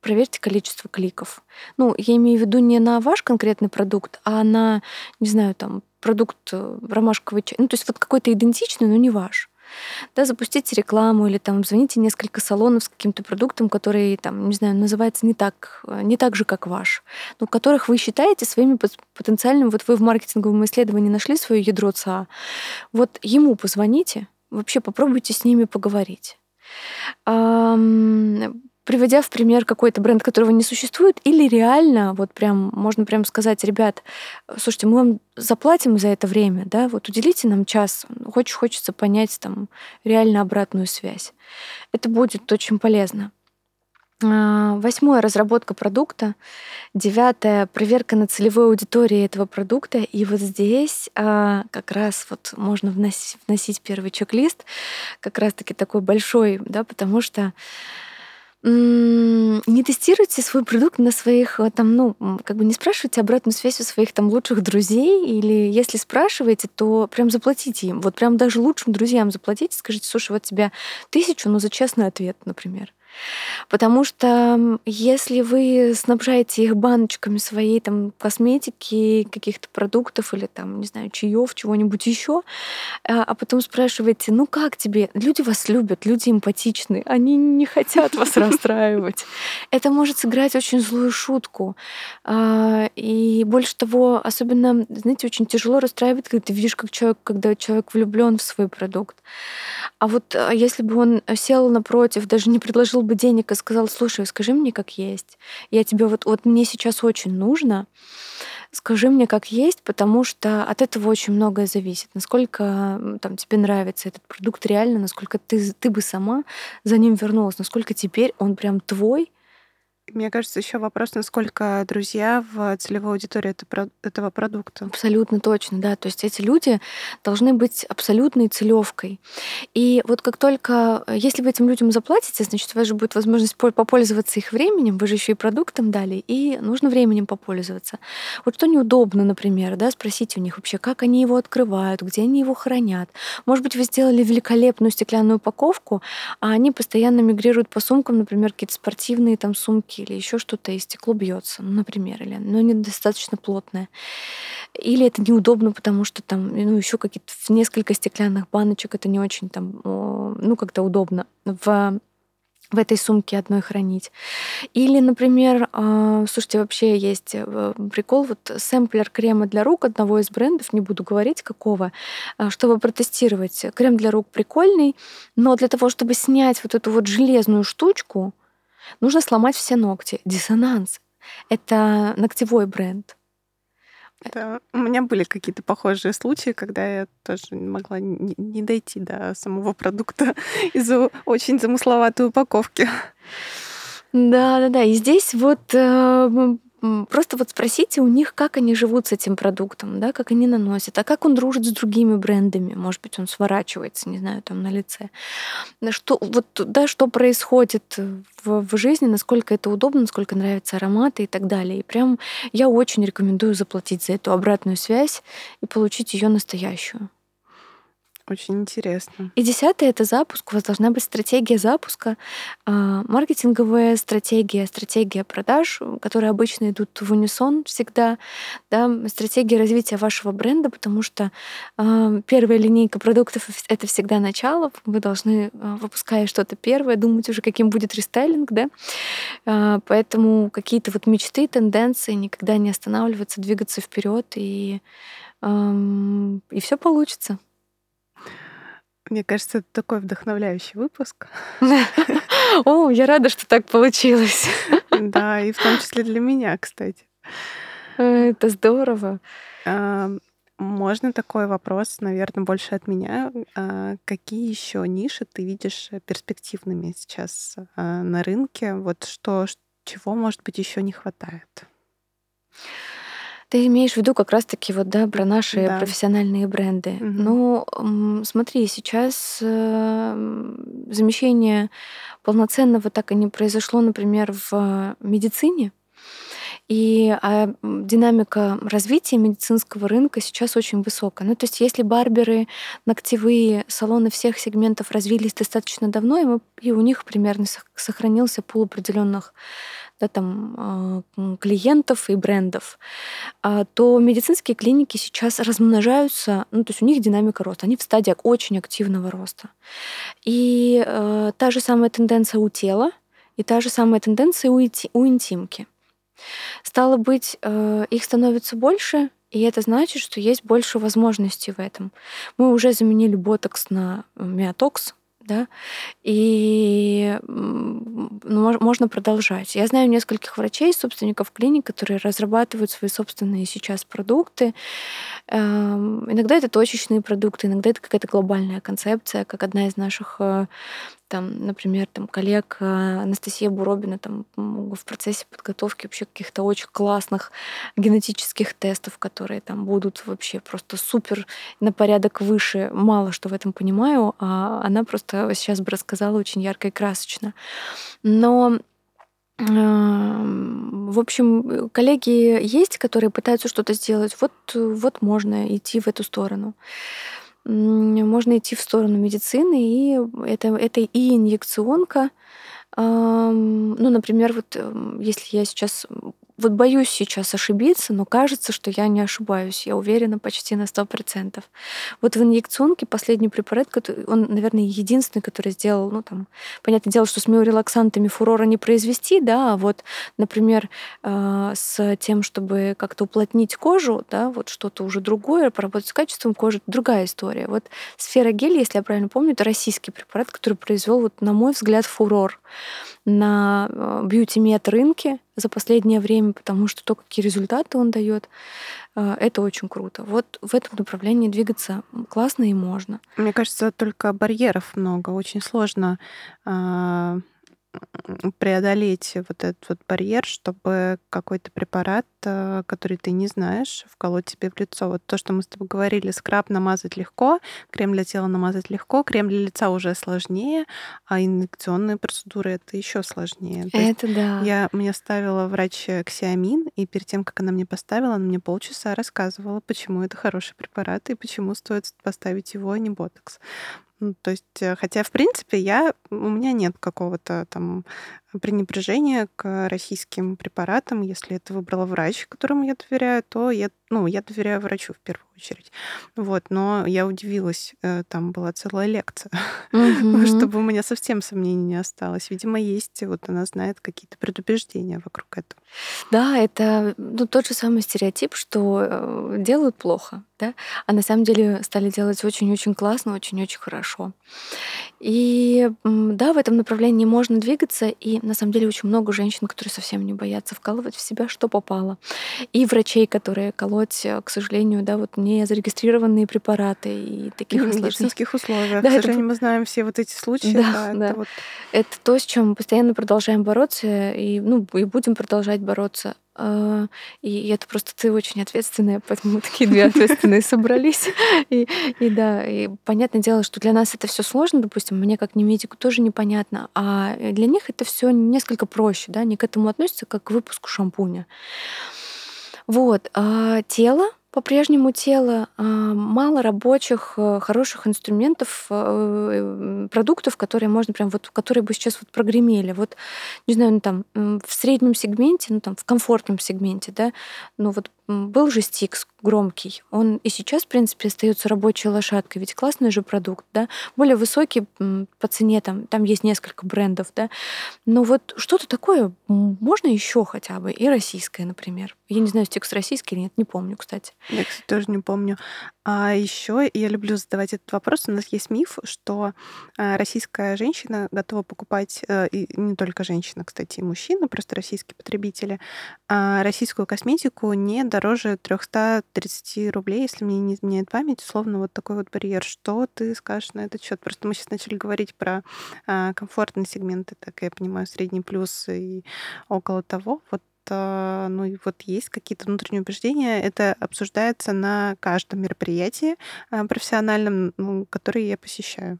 B: проверьте количество кликов. Ну, я имею в виду не на ваш конкретный продукт, а на, не знаю, там, продукт э, ромашковый чай. Ну, то есть вот какой-то идентичный, но не ваш. Да, запустите рекламу или там звоните несколько салонов с каким-то продуктом, который там, не знаю, называется не так, э, не так же, как ваш, но которых вы считаете своими потенциальными, вот вы в маркетинговом исследовании нашли свое ядро ЦА, вот ему позвоните, вообще попробуйте с ними поговорить приводя в пример какой-то бренд, которого не существует, или реально, вот прям, можно прям сказать, ребят, слушайте, мы вам заплатим за это время, да, вот уделите нам час, очень хочется понять там реально обратную связь. Это будет очень полезно. А, восьмое — разработка продукта. Девятое — проверка на целевой аудитории этого продукта. И вот здесь а, как раз вот можно вносить, вносить первый чек-лист, как раз-таки такой большой, да, потому что не тестируйте свой продукт на своих, э, там, ну, как бы не спрашивайте обратную связь у своих там лучших друзей, или если спрашиваете, то прям заплатите им. Вот прям даже лучшим друзьям заплатите, скажите, слушай, вот тебе тысячу, но за честный ответ, например. Потому что если вы снабжаете их баночками своей там косметики, каких-то продуктов или там, не знаю, чаев, чего-нибудь еще, а, а потом спрашиваете, ну как тебе? Люди вас любят, люди эмпатичны, они не хотят вас [laughs] расстраивать. Это может сыграть очень злую шутку. А, и больше того, особенно, знаете, очень тяжело расстраивать, когда ты видишь, как человек, когда человек влюблен в свой продукт. А вот а, если бы он сел напротив, даже не предложил бы денег и сказал, слушай, скажи мне, как есть. Я тебе вот, вот мне сейчас очень нужно, скажи мне, как есть, потому что от этого очень многое зависит. Насколько там, тебе нравится этот продукт реально, насколько ты, ты бы сама за ним вернулась, насколько теперь он прям твой,
A: мне кажется, еще вопрос, насколько друзья в целевой аудитории этого продукта.
B: Абсолютно точно, да. То есть эти люди должны быть абсолютной целевкой. И вот как только, если вы этим людям заплатите, значит, у вас же будет возможность попользоваться их временем, вы же еще и продуктом дали, и нужно временем попользоваться. Вот что неудобно, например, да, спросите у них вообще, как они его открывают, где они его хранят. Может быть, вы сделали великолепную стеклянную упаковку, а они постоянно мигрируют по сумкам, например, какие-то спортивные там сумки или еще что-то, и стекло бьется, ну, например, или но недостаточно плотное. Или это неудобно, потому что там, ну, еще какие-то несколько стеклянных баночек, это не очень там, ну, как-то удобно в в этой сумке одной хранить. Или, например, а, слушайте, вообще есть э, прикол, вот сэмплер крема для рук одного из брендов, не буду говорить какого, а, чтобы протестировать. Крем для рук прикольный, но для того, чтобы снять вот эту вот железную штучку, Нужно сломать все ногти. Диссонанс. Это ногтевой бренд.
A: Да, у меня были какие-то похожие случаи, когда я тоже могла не, не дойти до самого продукта [laughs] из-за очень замысловатой упаковки.
B: Да, да, да. И здесь вот э, Просто вот спросите у них, как они живут с этим продуктом, да, как они наносят, а как он дружит с другими брендами. Может быть, он сворачивается, не знаю, там на лице. Что, вот, да, что происходит в, в жизни, насколько это удобно, насколько нравятся ароматы и так далее. И прям я очень рекомендую заплатить за эту обратную связь и получить ее настоящую.
A: Очень интересно.
B: И десятое — это запуск. У вас должна быть стратегия запуска, а, маркетинговая стратегия, стратегия продаж, которые обычно идут в унисон всегда, да, стратегия развития вашего бренда, потому что а, первая линейка продуктов — это всегда начало. Вы должны, а, выпуская что-то первое, думать уже, каким будет рестайлинг, да. Поэтому какие-то вот мечты, тенденции никогда не останавливаться, двигаться вперед и и все получится.
A: Мне кажется, это такой вдохновляющий выпуск. [laughs]
B: О, я рада, что так получилось. [laughs]
A: Да, и в том числе для меня, кстати.
B: Это здорово.
A: Можно такой вопрос, наверное, больше от меня. А, какие еще ниши ты видишь перспективными сейчас а, на рынке? Вот что, чего, может быть, еще не хватает?
B: Ты имеешь в виду как раз-таки вот, да, про наши Да. профессиональные бренды. Угу. Ну, смотри, сейчас э, замещение полноценного так и не произошло, например, в медицине. И а, динамика развития медицинского рынка сейчас очень высокая. Ну, то есть, если барберы, ногтевые салоны всех сегментов развились достаточно давно, и, мы, и у них примерно сохранился пул определенных да, там, а, клиентов и брендов, а, то медицинские клиники сейчас размножаются, ну, то есть у них динамика роста, они в стадии очень активного роста. И э, та же самая тенденция у тела, и та же самая тенденция у, у интимки. Стало быть, э, их становится больше, и это значит, что есть больше возможностей в этом. Мы уже заменили ботокс на миотокс, да, и ну, можно продолжать. Я знаю нескольких врачей, собственников клиник, которые разрабатывают свои собственные сейчас продукты. Эм, иногда это точечные продукты, иногда это какая-то глобальная концепция, как одна из наших э, там, например, там, коллег э, Анастасия Буробина там, в процессе подготовки вообще каких-то очень классных генетических тестов, которые там будут вообще просто супер на порядок выше. Мало что в этом понимаю, а она просто сейчас бы рассказала очень ярко и красочно. Но эм, в общем, коллеги есть, которые пытаются что-то сделать. Вот, вот можно идти в эту сторону можно идти в сторону медицины, и это, это и инъекционка, Ну, например, вот эм, если я сейчас вот боюсь сейчас ошибиться, но кажется, что я не ошибаюсь. Я уверена почти на 100%. Вот в инъекционке последний препарат, он, наверное, единственный, который сделал, ну, там, понятное дело, что с миорелаксантами фурора не произвести, да, а вот, например, э, с тем, чтобы как-то уплотнить кожу, да, вот что-то уже другое, поработать с качеством кожи, другая история. Вот сфера гель, если я правильно помню, это российский препарат, который произвел, вот, на мой взгляд, фурор на э, бьюти-мед рынке за последнее время, потому что то, какие результаты он дает, э, это очень круто. Вот в этом направлении двигаться классно и можно.
A: Мне кажется, только барьеров много. Очень сложно а, преодолеть вот этот вот барьер, чтобы какой-то препарат, э, который ты не знаешь, вколоть тебе в лицо. Вот то, что мы с тобой говорили, скраб намазать легко, крем для тела намазать легко, крем для лица уже сложнее, а инъекционные процедуры это еще сложнее.
B: То это да.
A: Я мне ставила врач ксиамин, и перед тем, как она мне поставила, она мне полчаса рассказывала, почему это хороший препарат и почему стоит поставить его, а не ботокс. Ну, то есть, э, хотя, в принципе, я, у меня нет какого-то там пренебрежения к российским препаратам. Если это выбрала врач, которому я доверяю, то я, ну, я доверяю врачу в первую очередь. Вот, но я удивилась, э, там была целая лекция, [laughs] угу. чтобы у меня совсем сомнений не осталось. Видимо, есть, вот она знает какие-то предубеждения вокруг этого.
B: Да, это ну, тот же самый стереотип, что э, делают плохо, да, а на самом деле стали делать очень-очень классно, очень-очень хорошо. И да, в этом направлении можно двигаться, и на самом деле очень много женщин, которые совсем не боятся вкалывать в себя, что попало. И врачей, которые колоть, э, к сожалению, да, вот не зарегистрированные препараты и таких
A: в медицинских условиях. [laughs] Да, к сожалению, это... мы знаем все вот эти случаи.
B: Да, да, да. Это, вот... это то, с чем мы постоянно продолжаем бороться, и, ну, и будем продолжать бороться. А, и это просто ты очень ответственная, поэтому такие две ответственные собрались. И, и да, и понятное дело, что для нас это все сложно, допустим, мне как не медику тоже непонятно, а для них это все несколько проще, да, они к этому относятся как к выпуску шампуня. Вот, а тело по-прежнему тело, а, мало рабочих, э, хороших инструментов, э, продуктов, которые можно прям вот, которые бы сейчас вот прогремели. Вот, не знаю, ну там в среднем сегменте, ну там в комфортном сегменте, да, ну вот был же Стикс громкий. Он и сейчас, в принципе, остается рабочей лошадкой, ведь классный же продукт, да, более высокий по цене, там, там есть несколько брендов, да. Но вот что-то такое можно еще хотя бы, и российское, например. Я не знаю, Стикс российский или нет, не помню, кстати.
A: Я, кстати, тоже не помню. А еще я люблю задавать этот вопрос. У нас есть миф, что а, российская женщина готова покупать, э, и не только женщина, кстати, и мужчина, просто российские потребители, а, российскую косметику не дороже 330 рублей, если мне не изменяет память. Условно, вот такой вот барьер. Что ты скажешь на этот счет? Просто мы сейчас начали говорить про а, комфортные сегменты, так я понимаю, средний плюс и около того. Вот ну и вот есть какие-то внутренние убеждения. Это обсуждается на каждом мероприятии а, профессиональном, ну, которое я посещаю.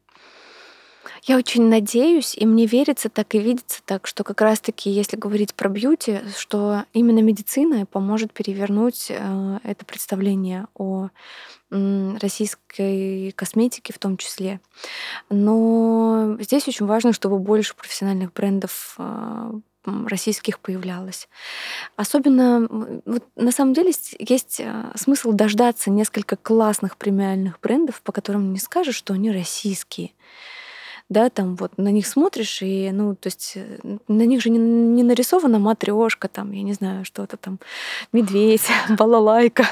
B: Я очень надеюсь, и мне верится так и видится так, что как раз-таки, если говорить про бьюти, что именно медицина поможет перевернуть э, это представление о российской косметике в том числе. Но здесь очень важно, чтобы больше профессиональных брендов э, российских появлялось. Особенно, вот на самом деле есть э, смысл дождаться несколько классных премиальных брендов, по которым не скажешь, что они российские да, там вот на них смотришь, и, ну, то есть э, на них же не, не нарисована матрешка, там, я не знаю, что-то там, медведь, [laughs] балалайка.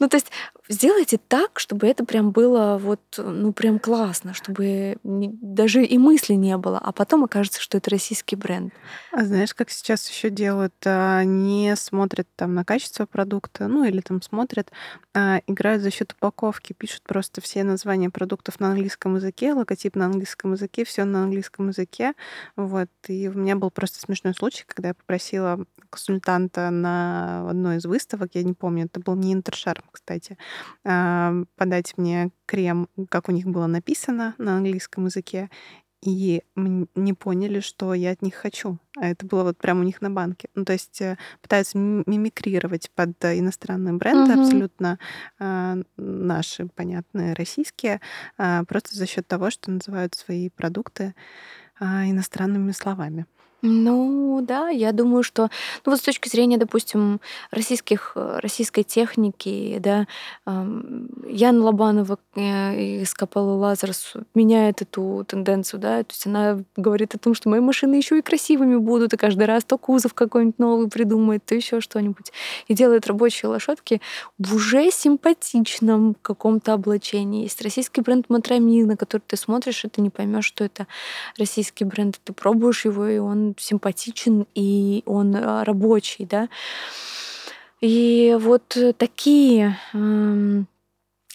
B: Ну, то есть сделайте так, чтобы это прям было вот, ну, прям классно, чтобы даже и мысли не было, а потом окажется, что это российский бренд.
A: А знаешь, как сейчас еще делают? А, не смотрят там на качество продукта, ну, или там смотрят, а играют за счет упаковки, пишут просто все названия продуктов на английском языке, логотип на английском языке, все на английском языке. Вот. И у меня был просто смешной случай, когда я попросила консультанта на одной из выставок, я не помню, это был не Интершарм, кстати, а, подать мне крем, как у них было написано на английском языке, и не поняли, что я от них хочу. А это было вот прямо у них на банке. Ну, то есть э, пытаются мимикрировать под иностранные бренды, угу. абсолютно э, наши, понятные, российские, э, просто за счет того, что называют свои продукты а, иностранными словами.
B: Ну да, я думаю, что ну, вот с точки зрения, допустим, российских, э, российской техники, да, Яна Лобанова э, из Капеллы Лазарс меняет эту тенденцию, да, то есть она говорит о том, что мои машины еще и красивыми будут, и каждый раз то кузов какой-нибудь новый придумает, то еще что-нибудь. И делает рабочие лошадки в уже симпатичном каком-то облачении. Есть российский бренд Матрамин, на который ты смотришь, и ты не поймешь, что это российский бренд. Ты пробуешь его, и он симпатичен и он а, рабочий, да. И вот такие,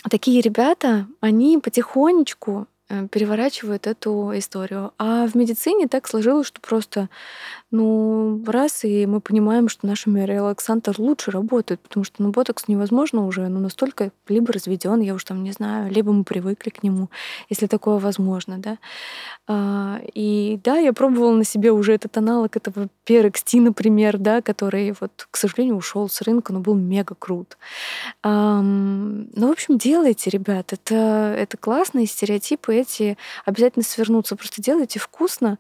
B: такие ребята, они потихонечку э, переворачивают эту историю. А в медицине так сложилось, что просто ну, раз, и мы понимаем, что наш релаксантор лучше работает, потому что ну, ботокс невозможно уже, ну, настолько либо разведен, я уж там не знаю, либо мы привыкли к нему, если такое возможно, да. А, и да, я пробовала на себе уже этот аналог этого PRXT, например, да, который вот, к сожалению, ушел с рынка, но был мега крут. Ну, в общем, делайте, ребят, это, это классные стереотипы эти обязательно свернутся, просто делайте вкусно,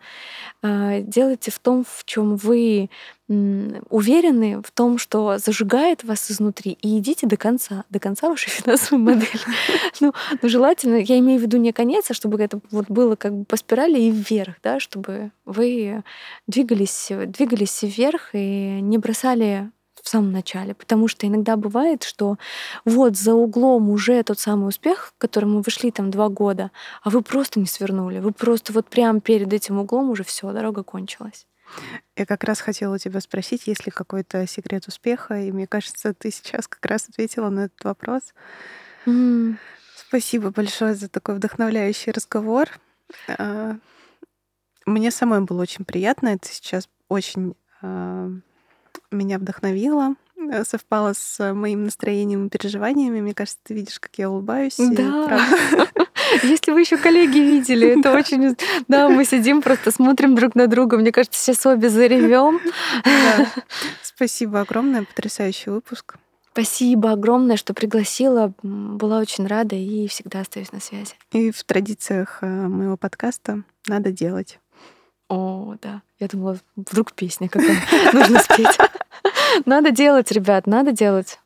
B: а, делайте в том, в чем вы уверены в том, что зажигает вас изнутри, и идите до конца, до конца вашей [laughs] финансовой модели. [laughs] Ну, ну, желательно, я имею в виду не конец, а чтобы это вот было как бы по спирали и вверх, да, чтобы вы двигались, двигались вверх и не бросали в самом начале, потому что иногда бывает, что вот за углом уже тот самый успех, к которому вы шли там два года, а вы просто не свернули, вы просто вот прямо перед этим углом уже все, дорога кончилась.
A: Я как раз хотела тебя спросить, есть ли какой-то секрет успеха, и мне кажется, ты сейчас как раз ответила на этот вопрос. Mm. Спасибо большое за такой вдохновляющий разговор. А, мне самой было очень приятно. Это сейчас очень а, меня вдохновило совпало с моим настроением и переживаниями. Мне кажется, ты видишь, как я улыбаюсь.
B: Да. [laughs] Если вы еще коллеги видели, это [laughs] очень... Да, мы сидим, просто смотрим друг на друга. Мне кажется, сейчас обе заревем. [laughs]
A: Спасибо огромное, потрясающий выпуск.
B: Спасибо огромное, что пригласила. Была очень рада и всегда остаюсь на связи.
A: И в традициях э, моего подкаста надо делать.
B: О, да. Я думала, вдруг песня какая нужно спеть. Надо делать, ребят, надо делать.